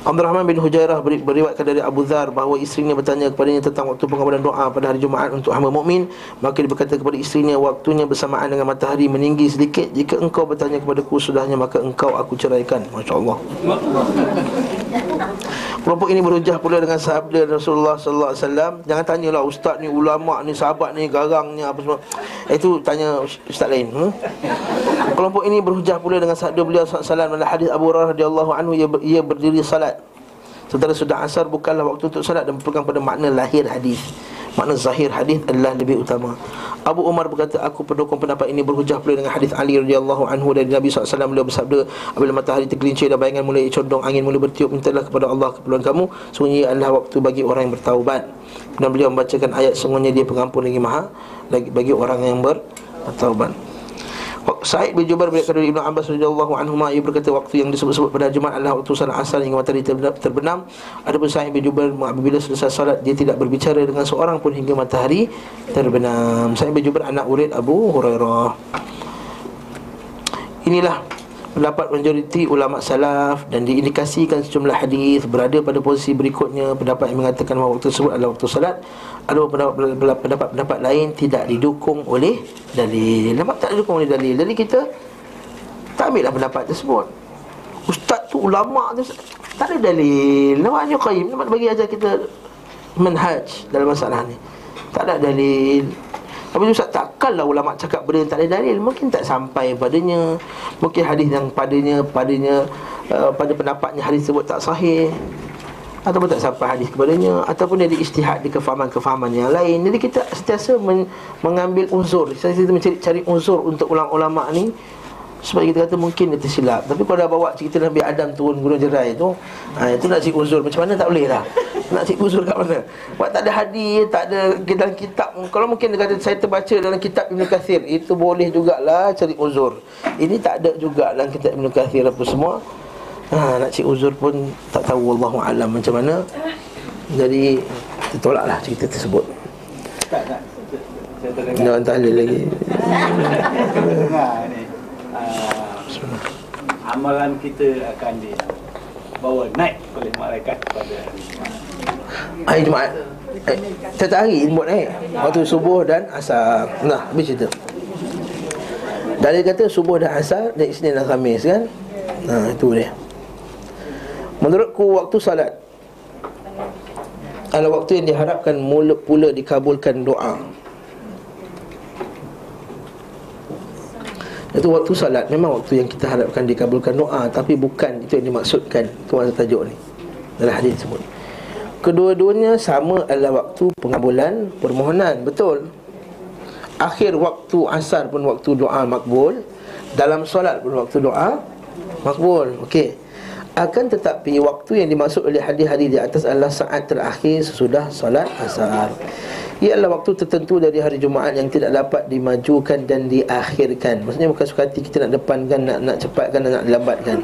Abdul Rahman bin Hujairah beri, beriwayatkan dari Abu Dhar bahawa isterinya bertanya kepadanya tentang waktu pengabulan doa pada hari Jumaat untuk hamba mukmin maka dia berkata kepada isterinya waktunya bersamaan dengan matahari meninggi sedikit jika engkau bertanya kepadaku sudahnya maka engkau aku ceraikan masya-Allah Kelompok ini berhujah pula dengan sabda Rasulullah sallallahu alaihi wasallam. Jangan tanyalah ustaz ni, ulama ni, sahabat ni, garang ni apa semua. Itu tanya ustaz lain. Hmm? Kelompok ini berhujah pula dengan sabda beliau sallallahu alaihi wasallam dalam hadis Abu Hurairah radhiyallahu anhu ia, ia berdiri salat. Setelah sudah asar bukanlah waktu untuk salat dan berpegang pada makna lahir hadis. Makna zahir hadis adalah lebih utama. Abu Umar berkata Aku pendukung pendapat ini berhujah pula dengan hadis Ali radhiyallahu anhu dari Nabi SAW Beliau bersabda Apabila matahari tergelincir dan bayangan mulai condong Angin mulai bertiup Mintalah kepada Allah keperluan kamu. Sungguhnya adalah waktu bagi orang yang bertaubat. Dan beliau membacakan ayat Sungguhnya dia pengampun lagi maha Bagi orang yang bertaubat Sa'id bin Jubair berkata dari Ibn Abbas radhiyallahu anhu ia berkata waktu yang disebut-sebut pada Jumaat adalah waktu salat asar hingga matahari terbenam. Adapun Sa'id bin Jubair apabila selesai salat dia tidak berbicara dengan seorang pun hingga matahari terbenam. Sa'id bin Jubair anak murid Abu Hurairah. Inilah pendapat majoriti ulama salaf dan diindikasikan sejumlah hadis berada pada posisi berikutnya pendapat yang mengatakan bahawa waktu tersebut adalah waktu salat ada pendapat-pendapat lain tidak didukung oleh dalil. Nampak tak didukung oleh dalil? Jadi kita tak ambillah pendapat tersebut. Ustaz tu ulama tu tak ada dalil. Namanya qayyim? Nampak bagi ajar kita manhaj dalam masalah ni. Tak ada dalil. Tapi Ustaz takkanlah ulama cakap benda yang tak ada dalil. Mungkin tak sampai padanya. Mungkin hadis yang padanya Padanya uh, Pada pendapatnya hadis tersebut tak sahih Ataupun tak sampai hadis kepadanya Ataupun dia istihad di kefahaman-kefahaman yang lain. Jadi kita sentiasa men- mengambil unsur Sentiasa mencari cari unsur untuk ulama-ulama ni sebab kita kata mungkin dia tersilap. Tapi kalau dah bawa cerita Nabi Adam turun gunung jerai tu ha, Itu nak cik uzur. Macam mana? Tak boleh lah Nak cik uzur kat mana? Sebab tak ada hadis Tak ada dalam kitab. Kalau mungkin dia kata Saya terbaca dalam kitab Ibn Kathir Itu boleh jugalah cari uzur. Ini tak ada juga dalam kitab Ibn Kathir Apa semua ha, Nak cik uzur pun Tak tahu Wallahu'alam macam mana. Jadi Kita tolaklah cerita tersebut. Tak tak. Saya tahlil lagi. Uh, Amalan kita akan di Bawa naik oleh malaikat pada hari Jumaat. Hari Jumaat. Eh, Setiap hari buat naik. Waktu subuh dan asar. Nah, habis cerita. Dalil kata subuh dan asar Dan Isnin dan Khamis kan? Nah, itu dia Menurutku waktu salat Adalah waktu yang diharapkan mula pula dikabulkan doa. Itu waktu salat Memang waktu yang kita harapkan dikabulkan doa Tapi bukan itu yang dimaksudkan masa tajuk ni. Dalam hadis tersebut. Kedua-duanya sama adalah waktu pengabulan permohonan Betul? Akhir waktu asar pun waktu doa makbul Dalam solat pun waktu doa makbul Okey akan tetapi waktu yang dimaksud oleh hadis-hadis di atas adalah saat terakhir sesudah solat asar ia adalah waktu tertentu dari hari Jumaat yang tidak dapat dimajukan dan diakhirkan. Maksudnya bukan suka hati kita nak depankan, nak nak cepatkan dan nak lambatkan.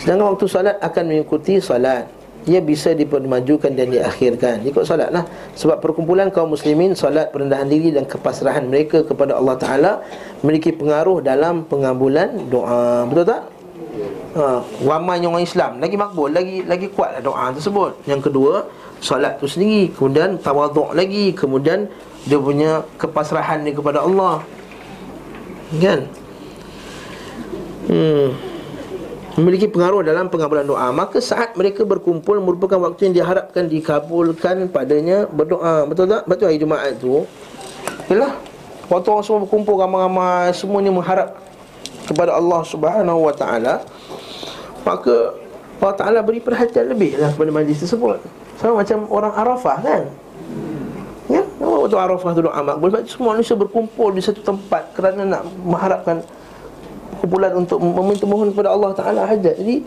Sedangkan waktu salat akan mengikuti salat. Ia bisa dimajukan dan diakhirkan. Ikut salat lah. Sebab perkumpulan kaum muslimin, salat, perendahan diri dan kepasrahan mereka kepada Allah Ta'ala memiliki pengaruh dalam pengabulan doa. Betul tak? Ha, ramai orang Islam. Lagi makbul lagi lagi kuatlah doa tersebut. Yang kedua, solat tu sendiri. Kemudian tawaduk lagi. Kemudian dia punya kepasrahan dia kepada Allah. Kan? Hmm. Memiliki pengaruh dalam pengabulan doa. Maka saat mereka berkumpul merupakan waktu yang diharapkan dikabulkan padanya berdoa. Betul tak? Betul hari Jumaat tu? Yalah. Waktu orang semua berkumpul ramai-ramai semuanya mengharap kepada Allah Subhanahu wa taala maka Allah Taala beri perhatian lebih lah kepada majlis tersebut. Sama macam orang Arafah kan? Ya, waktu Arafah tu doa makbul semua manusia berkumpul di satu tempat Kerana nak mengharapkan Kumpulan untuk meminta mohon kepada Allah Ta'ala hajat Jadi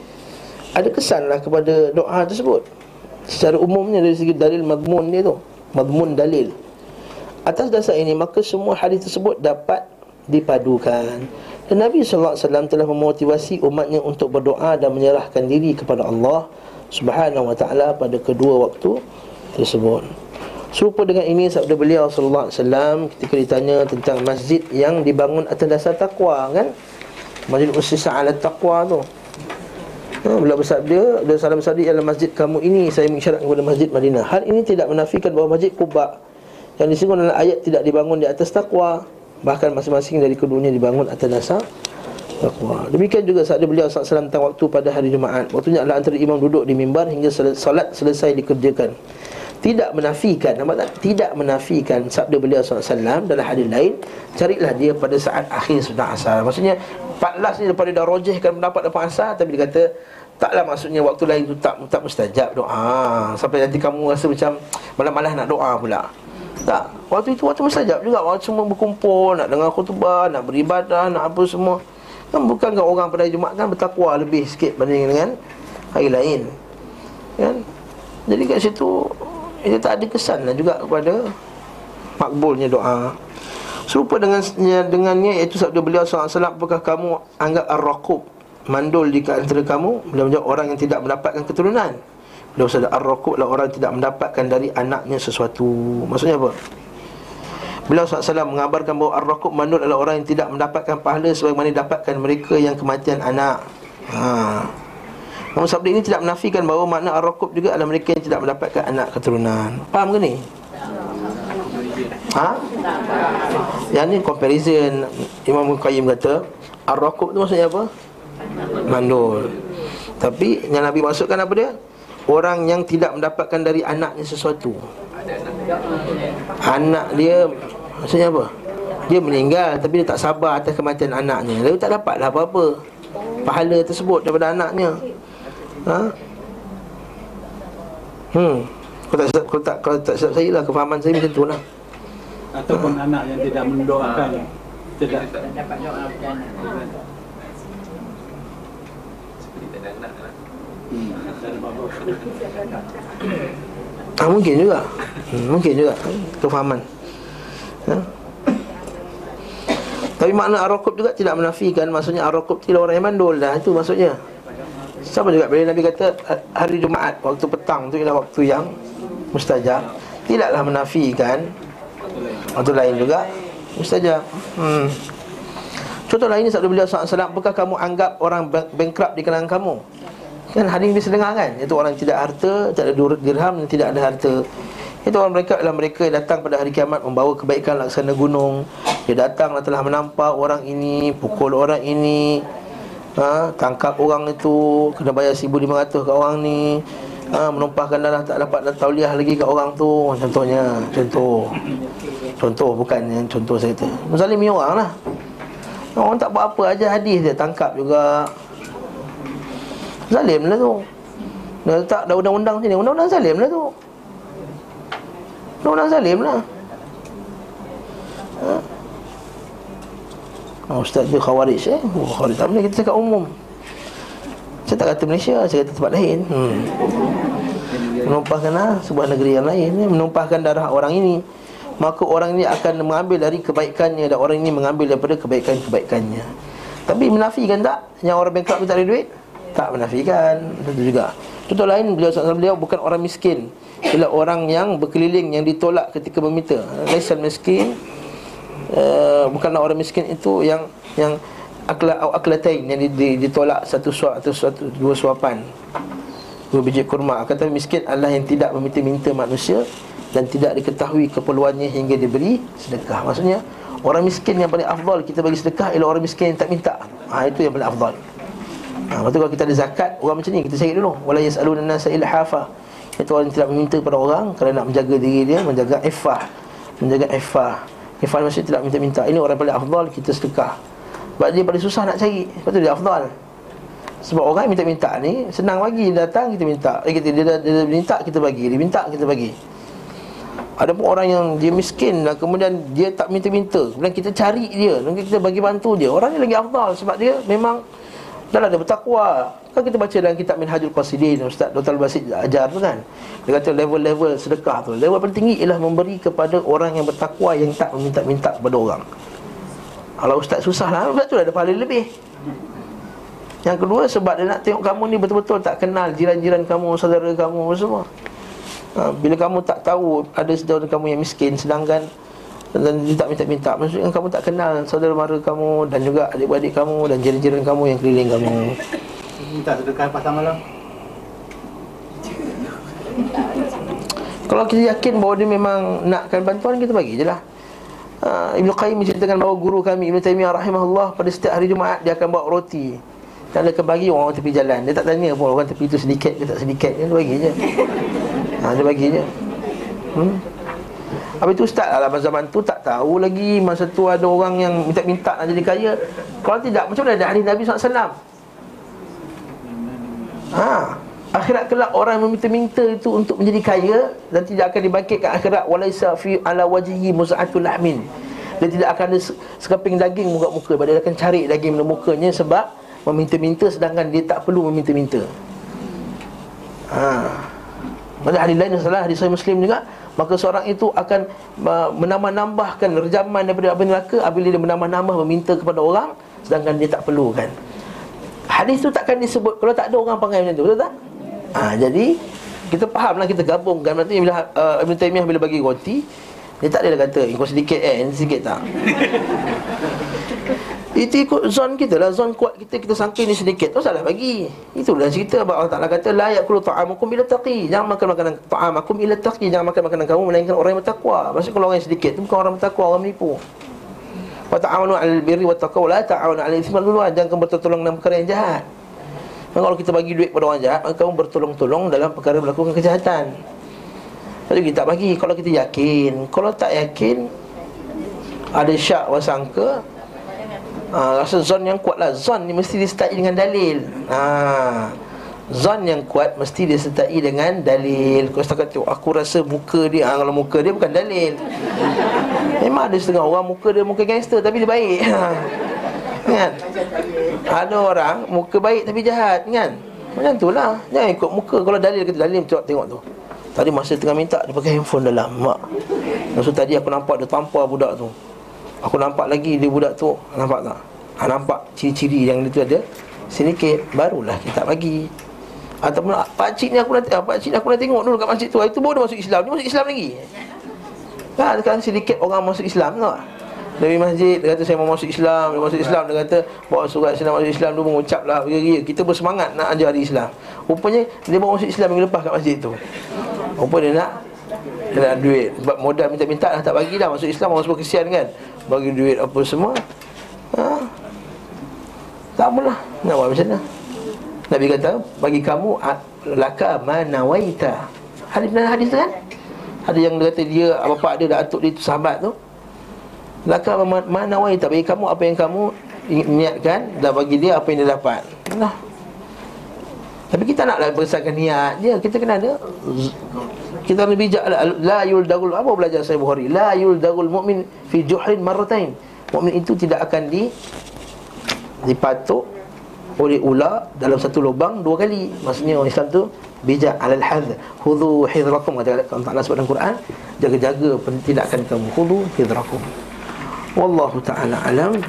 ada kesan lah kepada doa tersebut. Secara umumnya dari segi dalil madmun dia tu Madmun dalil. Atas dasar ini maka semua hadis tersebut dapat dipadukan Dan Nabi SAW telah memotivasi umatnya untuk berdoa dan menyerahkan diri kepada Allah Subhanahu wa taala pada kedua waktu tersebut. Serupa dengan ini sabda beliau sallallahu alaihi wasallam ketika ditanya tentang masjid yang dibangun atas dasar takwa kan? Masjid ussisa ala taqwa tu. Ha, beliau bersabda dan salam bersabda ialah masjid kamu ini saya mengisyaratkan kepada masjid Madinah. Hal ini tidak menafikan bahawa masjid Quba yang disinggung dalam ayat tidak dibangun di atas takwa. Bahkan masing-masing dari keduanya dibangun atas dasar takwa. Demikian juga saat beliau SAW tentang waktu pada hari Jumaat. Waktunya adalah antara imam duduk di mimbar hingga salat selesai dikerjakan. Tidak menafikan, nampak tak? Tidak menafikan sabda beliau SAW dalam hadis lain. Carilah dia pada saat akhir sudah asar. Maksudnya, 14 ni daripada dah rojihkan pendapat dapat asar. Tapi dia kata, taklah maksudnya waktu lain tu tak tak mustajab doa. Sampai nanti kamu rasa macam malam-malam nak doa pula. Tak, waktu itu waktu mustajab juga. Waktu semua berkumpul, nak dengar khutbah, nak beribadah, nak apa semua. Kan bukan orang pada Jumat kan bertakwa lebih sikit banding dengan hari lain. Kan? Jadi kat situ Itu tak ada kesan lah juga kepada Makbulnya doa. Serupa dengan dengannya iaitu sabda beliau SAW Apakah kamu anggap ar-raqub Mandul di antara kamu? Beliau menjawab orang yang tidak mendapatkan keturunan Beliau sadar ar-raqub lah orang tidak mendapatkan dari anaknya sesuatu Maksudnya apa? Beliau SAW mengabarkan bahawa ar-raqub mandul adalah orang yang tidak mendapatkan pahala Sebagaimana dapatkan mereka yang kematian anak Haa Namun sabda ini tidak menafikan bahawa makna ar-raqub juga adalah mereka yang tidak mendapatkan anak keturunan Faham ke ni? Ha? Yang ni comparison Imam Qayyim kata Ar-Raqub tu maksudnya apa? Mandul Tapi yang Nabi masukkan apa dia? Orang yang tidak mendapatkan dari anaknya sesuatu. Anak dia Maksudnya apa? Dia meninggal tapi dia tak sabar atas kematian anaknya. Dia tak dapatlah apa-apa. Pahala tersebut daripada anaknya. Ha? Hmm. Kalau tak, kalau tak, kalau tak silap saya lah Kefahaman saya macam tu lah. Ataupun anak yang tidak mendoakan. Tidak. Dapat doa dan Seperti tak ada anak lah hmm, tak ada apa-apa. Ah, mungkin juga. Mungkin juga. Kefahaman. Ha? Tapi makna Ar-Raqub juga tidak menafikan. Maksudnya Ar-Raqub tidak orang yang mandul dah. Itu maksudnya. Sama juga? Bila Nabi kata Hari Jumaat Waktu petang tu ialah waktu yang Mustajab. Tidaklah menafikan. Waktu lain juga Mustajab. Hmm. Contoh lain sabda beliau SAW Apakah kamu anggap orang bankrupt di kalangan kamu Kan hari ini bisa dengar kan? Itu orang yang tidak harta Tak ada dirham dan tidak ada harta. Itu orang mereka adalah mereka yang datang pada hari kiamat Membawa kebaikan laksana gunung. Dia datang telah menampak orang ini Pukul orang ini ha, Tangkap orang itu Kena bayar 1,500 ke orang ni. Ha, Menumpahkan darah tak dapat tauliah lagi kat orang tu. Contohnya Contoh. Contoh bukan yang contoh saya kata. Menzalimi orang lah. Orang tak buat apa aja hadis dia tangkap juga Zalim lah tu. Dia letak dah undang-undang sini Undang-undang zalim lah tu. Undang-undang zalim lah. Ha? Oh, Ustaz dia khawarij eh? Oh, Khawarij. Tak boleh kita cakap umum. Saya tak kata Malaysia Saya kata tempat lain. Hmm. Menumpahkan lah sebuah negeri yang lain eh, Menumpahkan darah orang ini. Maka orang ini akan mengambil dari kebaikannya Dan orang ini mengambil daripada kebaikan-kebaikannya. Tapi menafikan tak? Yang orang bankrupt tak ada duit tak menafikan. Itu juga. Contoh lain beliau SAW beliau bukan orang miskin. Bila orang yang berkeliling yang ditolak ketika meminta. Laisan miskin uh, Bukanlah orang miskin itu yang Yang akla, aklatain Yang ditolak satu suap atau satu, dua suapan. Dua biji kurma. Tetapi miskin adalah yang tidak meminta-minta manusia Dan tidak diketahui keperluannya hingga diberi sedekah. Maksudnya Orang miskin yang paling afdal kita bagi sedekah Ialah orang miskin yang tak minta. Ha, Itu yang paling afdal Ha, lepas tu kalau kita ada zakat Orang macam ni kita cari dulu. Wala yas'aluna nasa ilhafa. Itu orang yang tidak meminta kepada orang Kerana nak menjaga diri dia Menjaga ifah Menjaga ifah Ifah maksudnya tidak minta-minta. Ini orang paling afdal kita sedekah. Sebab dia paling susah nak cari. Sebab tu dia afdal. Sebab orang yang minta-minta ni Senang bagi Dia datang kita minta. Eh, kita, dia, dia, dia, minta kita bagi. Dia minta kita bagi. Ada pun orang yang dia miskin dan kemudian dia tak minta-minta Kemudian kita cari dia Dan kita bagi bantu dia Orang ni lagi afdal. Sebab dia memang Dah dia bertakwa. Kan kita baca dalam kitab Minhajul Qasidin Ustaz Dr. Basit ajar tu kan. Dia kata level-level sedekah tu. Level paling tinggi ialah memberi kepada orang yang bertakwa Yang tak meminta-minta kepada orang. Kalau Ustaz susah lah Sebab tu ada pahala lebih. Yang kedua sebab dia nak tengok kamu ni betul-betul tak kenal Jiran-jiran kamu, saudara kamu semua. Ha, Bila kamu tak tahu ada saudara kamu yang miskin Sedangkan dan dia tak minta-minta. Maksudnya kamu tak kenal saudara mara kamu Dan juga adik-adik kamu Dan jiran-jiran kamu yang keliling kamu. Minta sedekah pasal malam? Kalau kita yakin bahawa dia memang nakkan bantuan Kita bagi je lah. Ha, Ibn Qayyim menceritakan bahawa guru kami Ibn Taymiyah rahimahullah Pada setiap hari Jumaat Dia akan bawa roti. Dan dia akan bagi orang tepi jalan. Dia tak tanya pun orang tepi itu sedikit ke tak sedikit Dia bagi je. Ha, Dia bagi je. Hmm Habis tu ustaz lah zaman tu tak tahu lagi Masa tu ada orang yang minta-minta nak jadi kaya Kalau tidak, macam mana ada hadis Nabi SAW Ha. Akhirat kelak orang meminta-minta itu untuk menjadi kaya dan tidak akan dibangkitkan akhirat walaisa fi ala wajhi muz'atul lahmin. Dia tidak akan ada se- sekeping daging muka muka, dia akan cari daging mukanya sebab meminta-minta sedangkan dia tak perlu meminta-minta. Ha. Pada hadis lain salah hadis Muslim juga maka seorang itu akan uh, menambah-nambahkan rejaman daripada api neraka apabila dia menambah-nambah meminta kepada orang sedangkan dia tak perlu kan. Hadis tu takkan disebut kalau tak ada orang panggil macam tu, betul tak? Ha, jadi kita fahamlah kita gabungkan berarti bila uh, Ibn Taymiyah bila bagi roti dia tak adalah kata kau sedikit eh sedikit tak. Itu ikut zon kita lah. Zon kuat kita Kita sangka ni sedikit. Tu salah bagi. Itulah cerita Allah Ta'ala kata La yakulu ta'amukum ila taqi. Jangan makan makanan ta'amakum ila taqi. Jangan makan makanan kamu Melainkan orang yang bertakwa. Maksudnya kalau orang yang sedikit Itu bukan orang bertakwa Orang menipu. Wa ta'awanu alal birri wa taqwa La ta'awanu alal ismi wal Jangan bertolong dalam perkara yang jahat. Maka kalau kita bagi duit kepada orang jahat Maka kamu bertolong-tolong dalam perkara melakukan kejahatan. Jadi kita tak bagi. Kalau kita yakin Kalau tak yakin Ada syak wasangka ha, Rasa zon yang kuat lah. Zon ni mesti disertai dengan dalil. Ha, Zon yang kuat mesti disertai dengan dalil. Kau setakat tengok Aku rasa muka dia ha, Kalau muka dia bukan dalil. Memang ada setengah orang Muka dia muka gangster Tapi dia baik. Kan Ada orang Muka baik tapi jahat Kan Macam tu lah. Jangan ikut muka. Kalau dalil kata dalil Tengok tengok tu. Tadi masa tengah minta Dia pakai handphone dalam Mak. Maksud tadi aku nampak Dia tampar budak tu Aku nampak lagi dia budak tu Nampak tak? Ha, nampak ciri-ciri yang dia tu ada. Sedikit Barulah kita bagi. Ataupun ah, Pakcik ni aku nak ah, Pakcik ni aku nak tengok dulu kat masjid tu. Itu baru dia masuk Islam. Dia masuk Islam lagi. Kan sekarang sedikit orang masuk Islam tak? Dari masjid Dia kata saya mau masuk Islam. Dia masuk Islam Dia kata Bawa surat saya nak masuk Islam. Dia mengucap lah Kita bersemangat nak ajar Islam. Rupanya Dia bawa masuk Islam minggu lepas kat masjid tu. Rupanya dia nak Dia nak duit. Sebab modal minta-minta dah tak bagi dah. Masuk Islam orang semua kesian kan Bagi duit apa semua ha? Tak apalah. Nak buat macam mana? Nabi kata Bagi kamu a- Laka manawaita Hadis benar hadis kan? Ada yang dia kata dia Bapak dia datuk dia tu sahabat tu. Laka ma- manawaita Bagi kamu apa yang kamu Niatkan Dan bagi dia apa yang dia dapat. Nah tapi kita naklah besarkan niat dia. Kita kena ada Kita kena bijak la, la yuldagul Apa belajar saya Bukhari? La yuldagul mu'min Fi juhrin marratain Mu'min itu tidak akan di Dipatuk oleh ular dalam satu lubang dua kali. Maksudnya orang Islam tu Bijak. Alal hadh Hudhu hidrakum. Kata Allah Ta'ala sebut dalam Quran Jaga-jaga tindakan kamu Hudhu hidrakum. Wallahu ta'ala alam